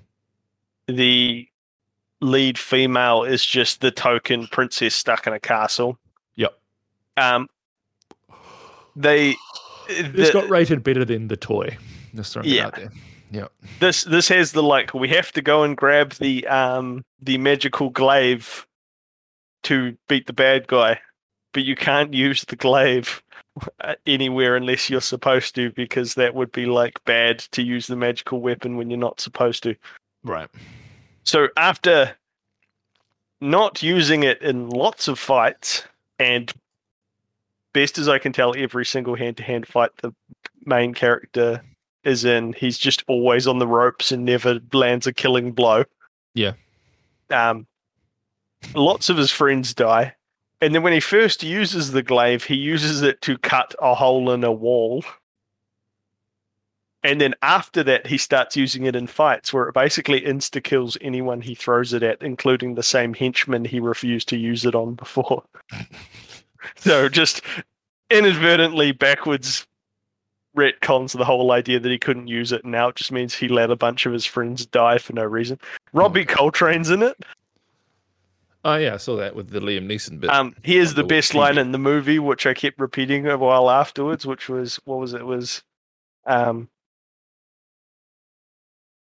The lead female is just the token princess stuck in a castle. Yep. Um, they It's the- got rated better than the toy. Just throwing Yeah. out there. Yeah. this this has the like we have to go and grab the um the magical glaive to beat the bad guy but you can't use the glaive uh, anywhere unless you're supposed to because that would be like bad to use the magical weapon when you're not supposed to Right. so after not using it in lots of fights and best as i can tell every single hand-to-hand fight the main character is in he's just always on the ropes and never lands a killing blow Yeah. um lots of his friends die. And then when he first uses the glaive, he uses it to cut a hole in a wall. And then after that, he starts using it in fights where it basically insta kills anyone he throws it at, including the same henchman he refused to use it on before. so just inadvertently backwards retcons the whole idea that he couldn't use it. Now it just means he let a bunch of his friends die for no reason. Robbie hmm. Coltrane's in it. Oh yeah, I saw that with the Liam Neeson bit. Um, here's the the best line in the movie, which I kept repeating a while afterwards, which was what was it? It was um,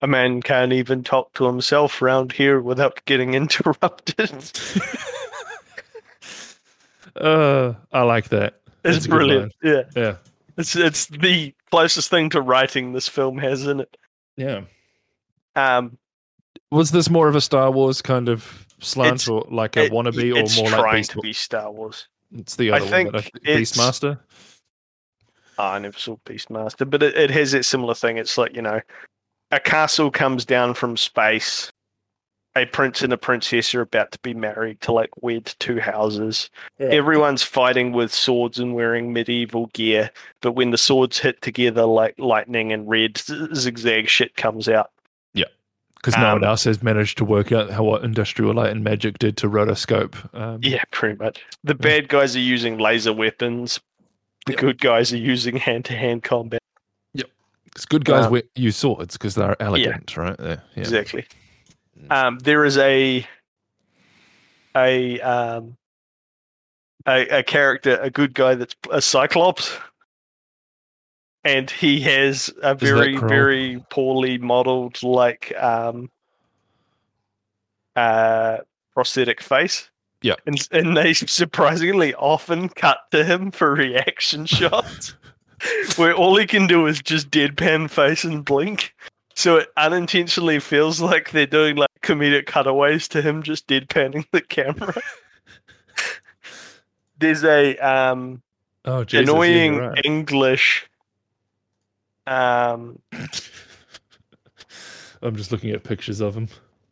a man can't even talk to himself round here without getting interrupted. Uh, I like that. That's it's a brilliant. Yeah, Yeah. it's it's the closest thing to writing this film has in it. Yeah. Um, Was this more of a Star Wars kind of slant It's- or like a it- wannabe or it's more like trying Beast? to be Star Wars. It's the I other one, think that I, it's- Beastmaster. Oh, I never saw Beastmaster, but it, it has that similar thing. It's like, you know, a castle comes down from space. A prince and a princess are about to be married to like wed two houses. Yeah. Everyone's fighting with swords and wearing medieval gear, but when the swords hit together like lightning and red zigzag shit comes out. Because no one Um, else has managed to work out how what Industrial Light and Magic did to rotoscope. Um, Yeah, pretty much. The bad guys are using laser weapons. The Yep. good guys are using hand to hand combat. Yep. Because good guys Um, use swords because they're elegant, right? Yeah. yeah. Exactly. Um, there is a a um a, a character, a good guy that's a Cyclops, and he has a that very very poorly modeled like um uh prosthetic face. Yeah. and and they surprisingly often cut to him for reaction shots. where all he can do is just deadpan face and blink. So it unintentionally feels like they're doing like comedic cutaways to him just deadpanning the camera. There's a um, Oh, Jesus, annoying right. English um, I'm just looking at pictures of him.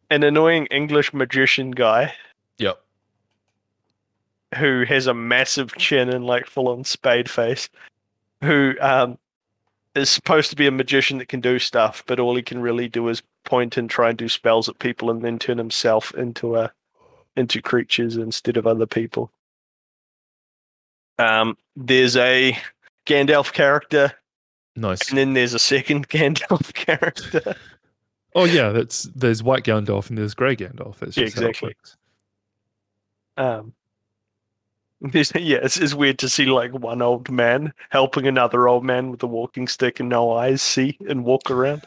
an annoying English magician guy Yep. who has a massive chin and like full on spade face, who um, is supposed to be a magician that can do stuff, but all he can really do is point and try and do spells at people and then turn himself into a into creatures instead of other people. Um, there's a Gandalf character, Nice. and then there's a second Gandalf character. Oh yeah, that's there's white Gandalf and there's grey Gandalf. That's Yeah, just how exactly. Um, yeah, it's, it's weird to see like one old man helping another old man with a walking stick and no eyes see and walk around.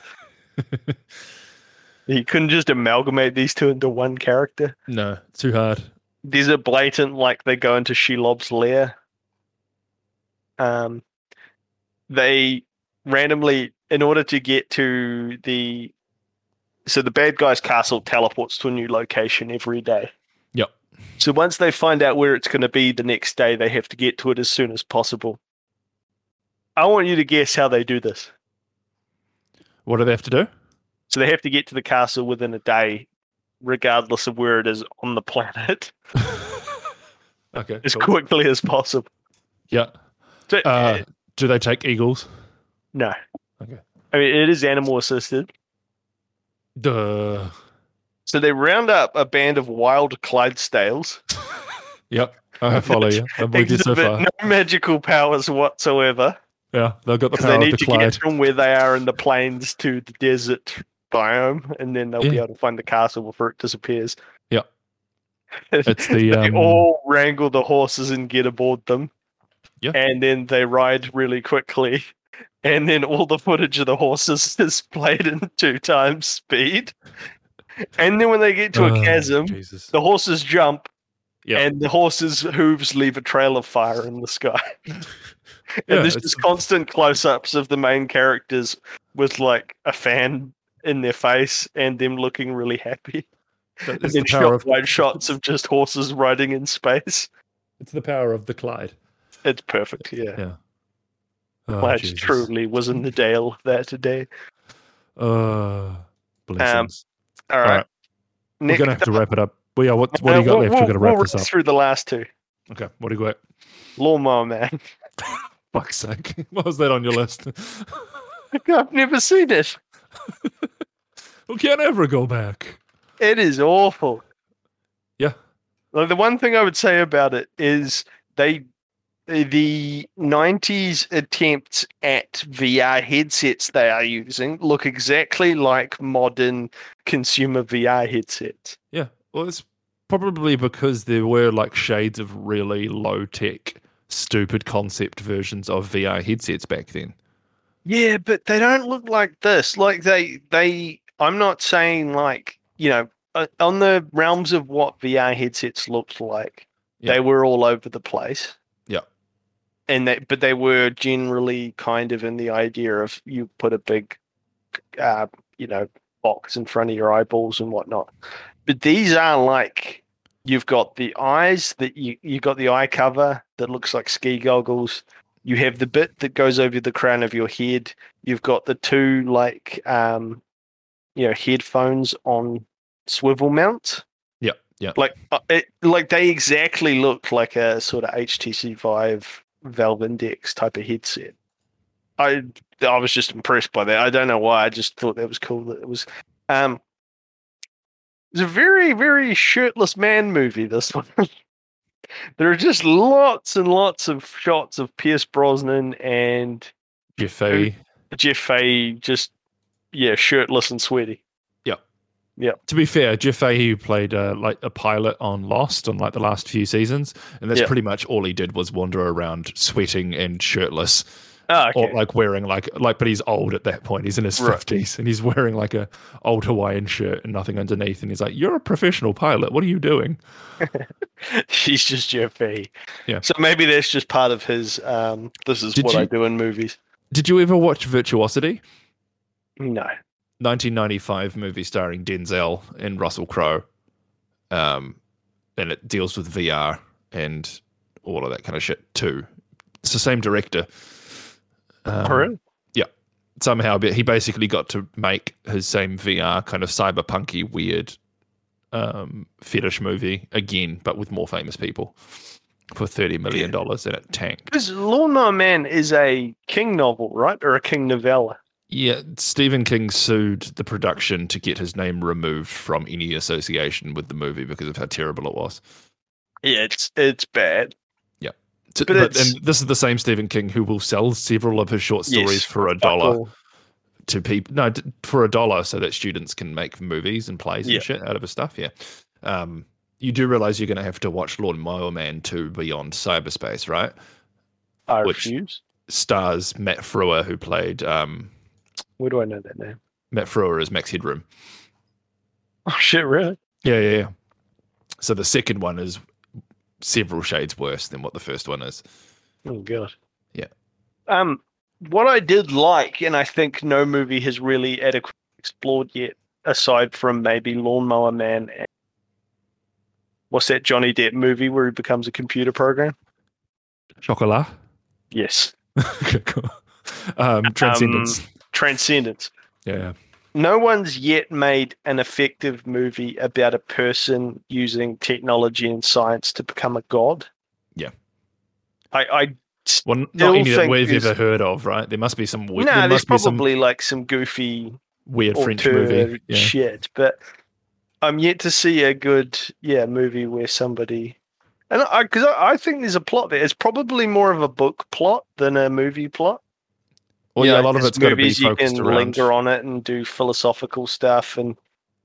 he couldn't just amalgamate these two into one character. no, too hard. There's a blatant like they go into Shelob's lair. Um, they randomly, in order to get to the, so the bad guy's castle teleports to a new location every day. Yep. So once they find out where it's going to be the next day, they have to get to it as soon as possible. I want you to guess how they do this. What do they have to do? So they have to get to the castle within a day, regardless of where it is on the planet, okay. as cool. quickly as possible. Yeah. So, Uh, do they take eagles? No. okay. I mean, it is animal assisted. Duh. So they round up a band of wild Clydesdales. Yep. I follow you. I'm with you so far. no magical powers whatsoever. Yeah, they've got the power they of need the to Clyde. get from where they are in the plains to the desert biome, and then they'll be able to find the castle before it disappears. Yeah. It's the they um, all wrangle the horses and get aboard them. Yeah. And then they ride really quickly. And then all the footage of the horses is played in two times speed. And then when they get to a oh, chasm, Jesus. the horses jump Yeah. and the horses' hooves leave a trail of fire in the sky. and Yeah, there's just constant close-ups of the main characters with like a fan in their face and them looking really happy. And then the power shot of wide shots of just horses riding in space. it's the power of the Clyde. It's perfect, yeah. Yeah. Oh, Jesus. truly was in the Dale that today. Uh, blessings. All right. right. We're gonna have to wrap it up. Well, yeah. What what do you got Uh, left? we'll, We're gonna we'll wrap this up. through the last two. Okay. What do you got? Lawnmower Man. Fuck's sake. What was that on your list? I've never seen it. we can't ever go back. It is awful. Yeah. Like the one thing I would say about it is they the 90s attempts at VR headsets they are using look exactly like modern consumer VR headsets. Yeah. Well, it's probably because there were like shades of really low tech, stupid concept versions of VR headsets back then. Yeah, but they don't look like this. Like they they I'm not saying like, you know, uh, on the realms of what VR headsets looked like, Yeah. they were all over the place. And they but they were generally kind of in the idea of you put a big uh, you know, box in front of your eyeballs and whatnot. But these are like you've got the eyes that you you've got the eye cover that looks like ski goggles. You have the bit that goes over the crown of your head. You've got the two like um you know headphones on swivel mounts. Yeah. Yeah. Like uh, it like they exactly look like a sort of HTC Vive Valve Index type of headset. I I was just impressed by that. I don't know why. I just thought that was cool. That it was um it's a very very shirtless man movie. This one. there are just lots and lots of shots of Pierce Brosnan and Jeff Fahey. Jeff Fahey just yeah shirtless and sweaty. To be fair, Jeff Fahey played uh, like a pilot on Lost on like the last few seasons, and that's Yeah. pretty much all he did was wander around sweating and shirtless, Oh, okay. or like wearing like like. But he's old at that point. He's in his Right. fifties, and he's wearing like a old Hawaiian shirt and nothing underneath. And he's like, "You're a professional pilot. What are you doing?" He's just Jeff Fahey. Yeah. So maybe that's just part of his. Um, this is Did what I do in movies. Did you ever watch Virtuosity? No. 1995 movie starring Denzel and Russell Crowe. Um, and it deals with VR and all of that kind of shit too. It's the same director. Um, Oh, really? Somehow, but he basically got to make his same VR kind of cyberpunky, weird um, fetish movie again, but with more famous people for thirty million dollars, and it tanked. Because Lawnmower Man is a King novel, right, or a King novella? Yeah, Stephen King sued the production to get his name removed from any association with the movie because of how terrible it was. Yeah, it's it's bad. To- But but it's- and this is the same Stephen King who will sell several of his short stories Yes, for a dollar all. to people. No, for a dollar, so that students can make movies and plays Yeah. and shit out of his stuff. Yeah. Um, you do realize you're going to have to watch Lawnmower Man 2 Beyond Cyberspace, right? I which- refuse. Stars Matt Frewer, who played um, Where do I know that name? Matt Frewer as Max Headroom. Oh shit! Really? Yeah, yeah, yeah. So the second one is several shades worse than what the first one is. Oh god. Yeah. Um, what I did like, and I think no movie has really adequately explored yet, aside from maybe Lawnmower Man. And what's that Johnny Depp movie where he becomes a computer program? Chocolat. Yes. okay, cool. Um, Transcendence. Transcendence. yeah. No one's yet made an effective movie about a person using technology and science to become a god. Yeah. I, I Well, not any that we've ever heard of, right? There must be some weird, nah, there there's be some probably like some goofy weird French movie. Yeah. shit, but I'm yet to see a good yeah movie where somebody and I because I, I think there's a plot there. It's probably more of a book plot than a movie plot. Well, You yeah, a lot of it's got to be movies you can around. linger on it and do philosophical stuff and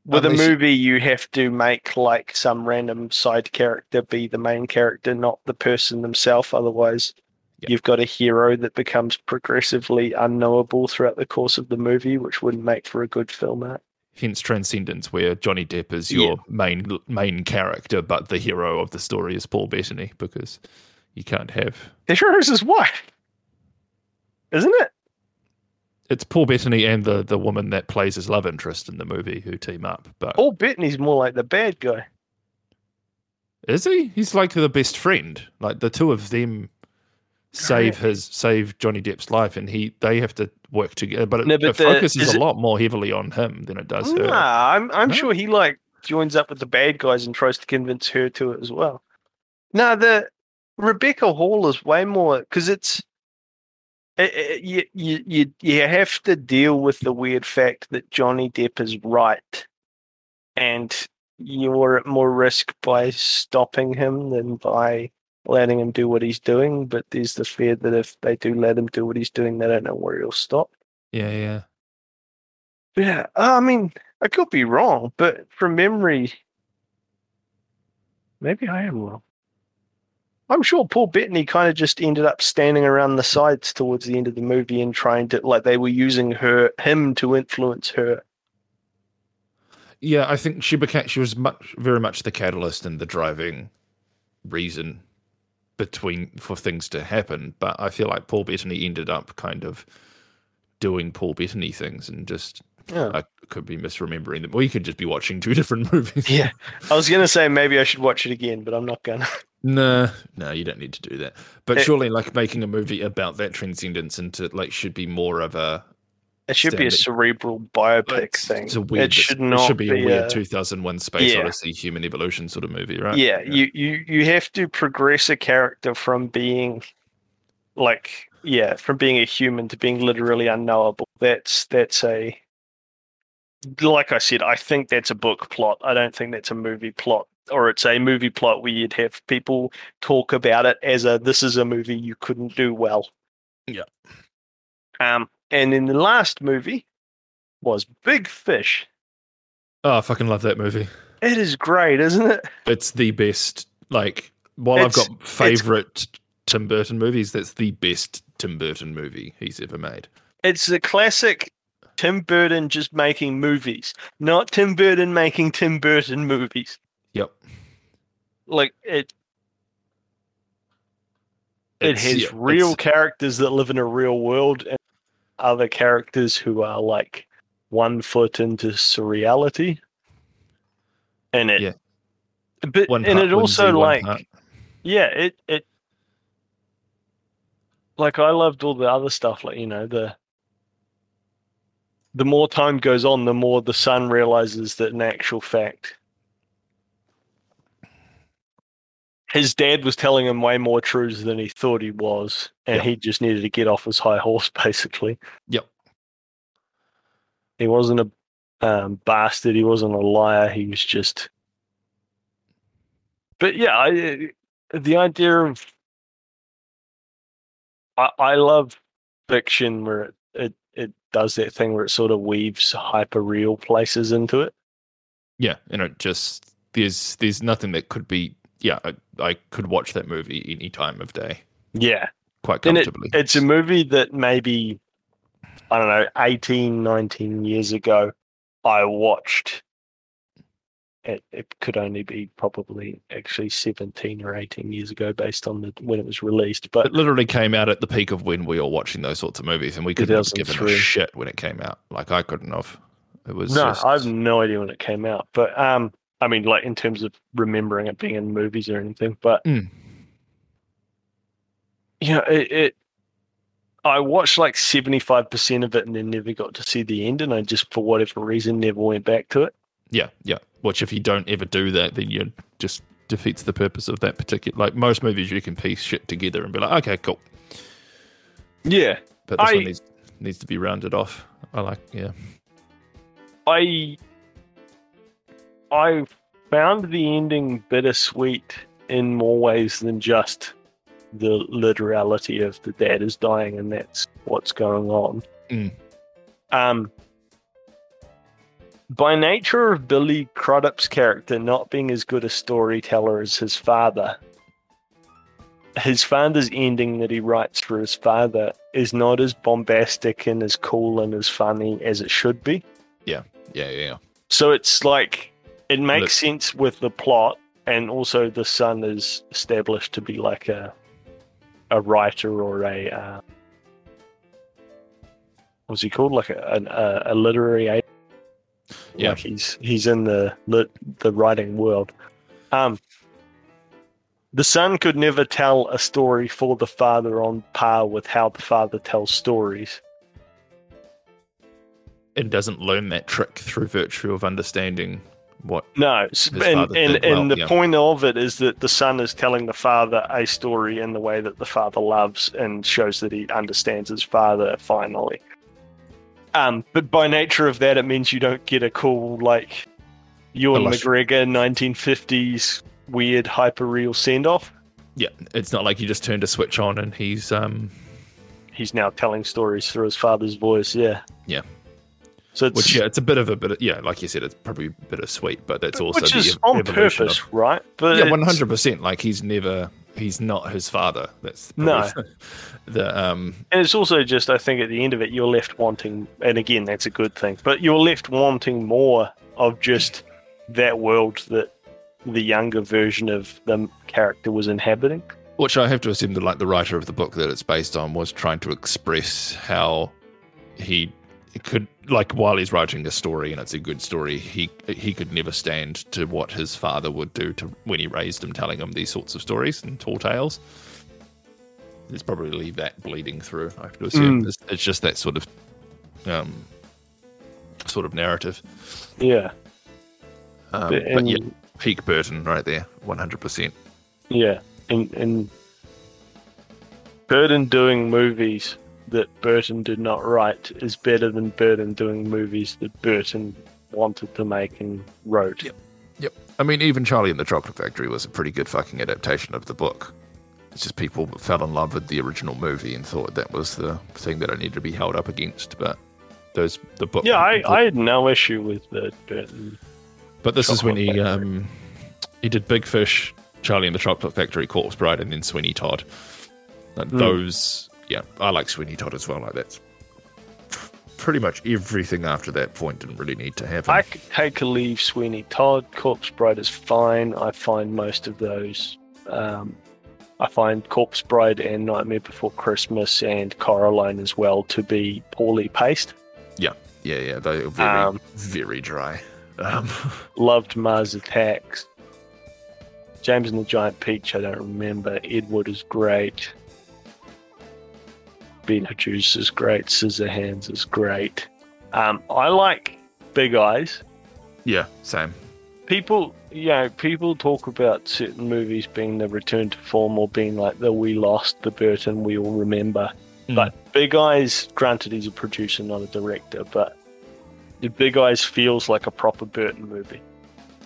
with Unless- a movie you have to make like some random side character be the main character not the person themselves otherwise Yeah. you've got a hero that becomes progressively unknowable throughout the course of the movie which wouldn't make for a good film art Hence, Transcendence, where Johnny Depp is Yeah. your main main character, but the hero of the story is Paul Bettany because you can't have. the hero's his wife isn't it It's Paul Bettany and the the woman that plays his love interest in the movie who team up. But Paul Bettany's more like the bad guy is he? He's like the best friend. Like the two of them save his save Johnny Depp's life, and he they have to work together. But it, No, but it the- focuses is a it- lot more heavily on him than it does her. nah i'm i'm No? sure he like joins up with the bad guys and tries to convince her to it as well. No, the Rebecca Hall is way more because it's it, it, you, you you you have to deal with the weird fact that Johnny Depp is right, and you're at more risk by stopping him than by letting him do what he's doing. But there's the fear that if they do let him do what he's doing, they don't know where he'll stop. Yeah, yeah. Yeah, I mean, I could be wrong, but from memory, maybe I am wrong. I'm sure Paul Bettany kind of just ended up standing around the sides towards the end of the movie and trying to like they were using her him to influence her. Yeah, I think she became she was much very much the catalyst and the driving reason between for things to happen. But I feel like Paul Bettany ended up kind of doing Paul Bettany things and just Yeah. I could be misremembering them. Or you could just be watching two different movies. Yeah. I was gonna say maybe I should watch it again, but I'm not gonna. No, no, you don't need to do that. But It- surely, like making a movie about that transcendence into like should be more of a. It should be a cerebral biopic It's, thing. it's a weird. it should it not should be, a weird a- 2001 Space Yeah. Odyssey, human evolution sort of movie, right? yeah, you you you have to progress a character from being like yeah from being a human to being literally unknowable that's that's a like i said i think that's a book plot i don't think that's a movie plot or it's a movie plot where you'd have people talk about it as a this is a movie you couldn't do well Yeah. um and then the last movie was big fish Oh, I fucking love that movie. it is great isn't it It's the best. Like, while It's- I've got favorite Tim Burton movies, that's the best Tim Burton movie he's ever made. it's a classic Tim Burton just making movies, not Tim Burton making Tim Burton movies. Yep. Like it, it has yeah, real characters that live in a real world, and other characters who are like one foot into surreality. And it, Yeah. but one and it also like yeah, it it like I loved all the other stuff, like you know the the more time goes on, the more the son realizes that in actual fact his dad was telling him way more truths than he thought he was, and Yeah. he just needed to get off his high horse, basically. Yep. He wasn't a um, bastard. He wasn't a liar. He was just. But yeah, I, the idea of. I, I love fiction where it, it, it does that thing where it sort of weaves hyper real places into it. Yeah, and it just there's there's nothing that could be. Yeah, I, I could watch that movie any time of day Yeah. quite And it, comfortably. it's a movie that maybe, I don't know, 18, 19 years ago, I watched. It, it could only be probably actually 17 or 18 years ago based on the when it was released. But it literally came out at the peak of when we were watching those sorts of movies, and we couldn't have given a shit when it came out. Like I couldn't have. It was no, just, I have no idea when it came out. But um, I mean, like in terms of remembering it being in movies or anything. But Mm. you know, it, it. I watched like seventy five percent of it and then never got to see the end, and I just for whatever reason never went back to it. yeah, yeah. Which if you don't ever do that, then you just defeats the purpose of that particular. Like most movies, you can piece shit together and be like, okay, cool. Yeah, But this I- one needs needs to be rounded off. I like, yeah, I I found the ending bittersweet in more ways than just the literality of the dad is dying and that's what's going on. Mm. Um by nature of Billy Crudup's character not being as good a storyteller as his father, his father's ending that he writes for his father is not as bombastic and as cool and as funny as it should be. yeah, yeah. Yeah. So it's like it makes sense with the plot, and also the son is established to be like a a writer or a uh, what's he called? Like a a, a literary agent. Yeah. Like he's he's in the lit, the writing world. Um, the son could never tell a story for the father on par with how the father tells stories. and doesn't learn that trick through virtue of understanding what No, and and, and the yeah. point of it is that the son is telling the father a story in the way that the father loves and shows that he understands his father finally. Um, but by nature of that, it means you don't get a cool like Ewan McGregor 1950s weird hyper real send off. yeah it's not like you just turned a switch on and he's um He's now telling stories through his father's voice. Yeah. Yeah. So it's which yeah it's a bit of a bit of, yeah like you said it's probably bittersweet but it's also which the is on purpose, of, right? But yeah 100% like he's never he's not his father that's No. the um And it's also just, I think, at the end of it, you're left wanting, and again, that's a good thing, but you're left wanting more of just that world that the younger version of the character was inhabiting. which I have to assume that like the writer of the book that it's based on was trying to express how he could like while he's writing a story and it's a good story he he could never stand to what his father would do to when he raised him telling him these sorts of stories and tall tales there's probably leave that bleeding through I have to assume Mm. it's, it's just that sort of um sort of narrative Yeah. um, But- but yeah peak Burton right there 100% Yeah. And, and Burton doing movies that Burton did not write is better than Burton doing movies that Burton wanted to make and wrote. Yep. Yep. I mean, even Charlie and the Chocolate Factory was a pretty good fucking adaptation of the book. It's just people fell in love with the original movie and thought that was the thing that I needed to be held up against. But those the book. Yeah, I, I had no issue with the Burton. But this is when he um he did Big Fish, Charlie and the Chocolate Factory, Corpse Bride, and then Sweeney Todd. Like Hmm. Those, yeah, I like Sweeney Todd as well. Like that's pretty much everything after that point didn't really need to happen. I could take or leave Sweeney Todd. Corpse Bride is fine. I find most of those. Um, I find Corpse Bride and Nightmare Before Christmas and Coraline as well to be poorly paced. Yeah, yeah, yeah, they're very, Um, very dry. Um, Loved Mars Attacks. James and the Giant Peach, I don't remember. Edward is great. Beetlejuice is great. Scissorhands is great. Um, I like Big Eyes. yeah, same. people you know people talk about certain movies being the return to form or being like the we lost the burton we all remember Mm. but big eyes granted he's a producer not a director but the big eyes feels like a proper burton movie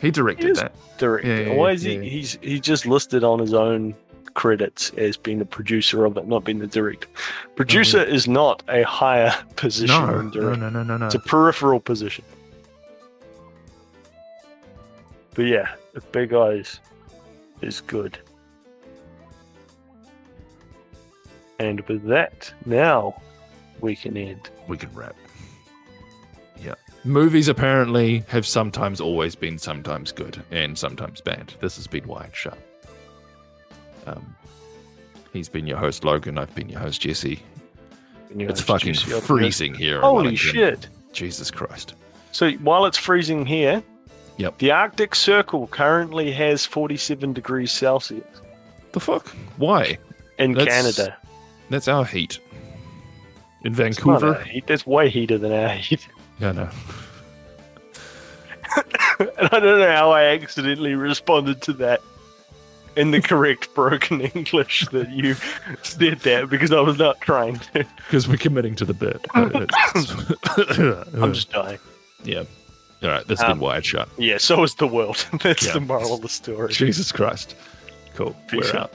He directed Yes. that. director Yeah, yeah, why is yeah. he he's he's just listed on his own credits as being the producer of it not being the director producer mm-hmm. is not a higher position No, than no, director no, no, no, no. it's a peripheral position. But yeah, big eyes is good. And with that, now we can end. we can wrap. Yeah. Movies apparently have sometimes always been sometimes good and sometimes bad. This has been Wired Shut. Um, he's been your host, Logan. I've been your host, Jesse. when you It's introduce fucking person. freezing here. Holy shit! Jesus Christ. So while it's freezing here, Yep. the Arctic Circle currently has 47 degrees Celsius The fuck? Why? in That's- Canada. That's our heat. In Vancouver? our heat. That's way heater than our heat. Yeah, no. and I don't know how I accidentally responded to that in the correct broken English that you said that because I was not trying to. Because we're committing to the bit. I'm just dying. yeah. All right, this has Um, been Wired Shut. Yeah, so is the world. That's Yeah. the moral of the story. Jesus Christ. Cool. Peace We're out. out.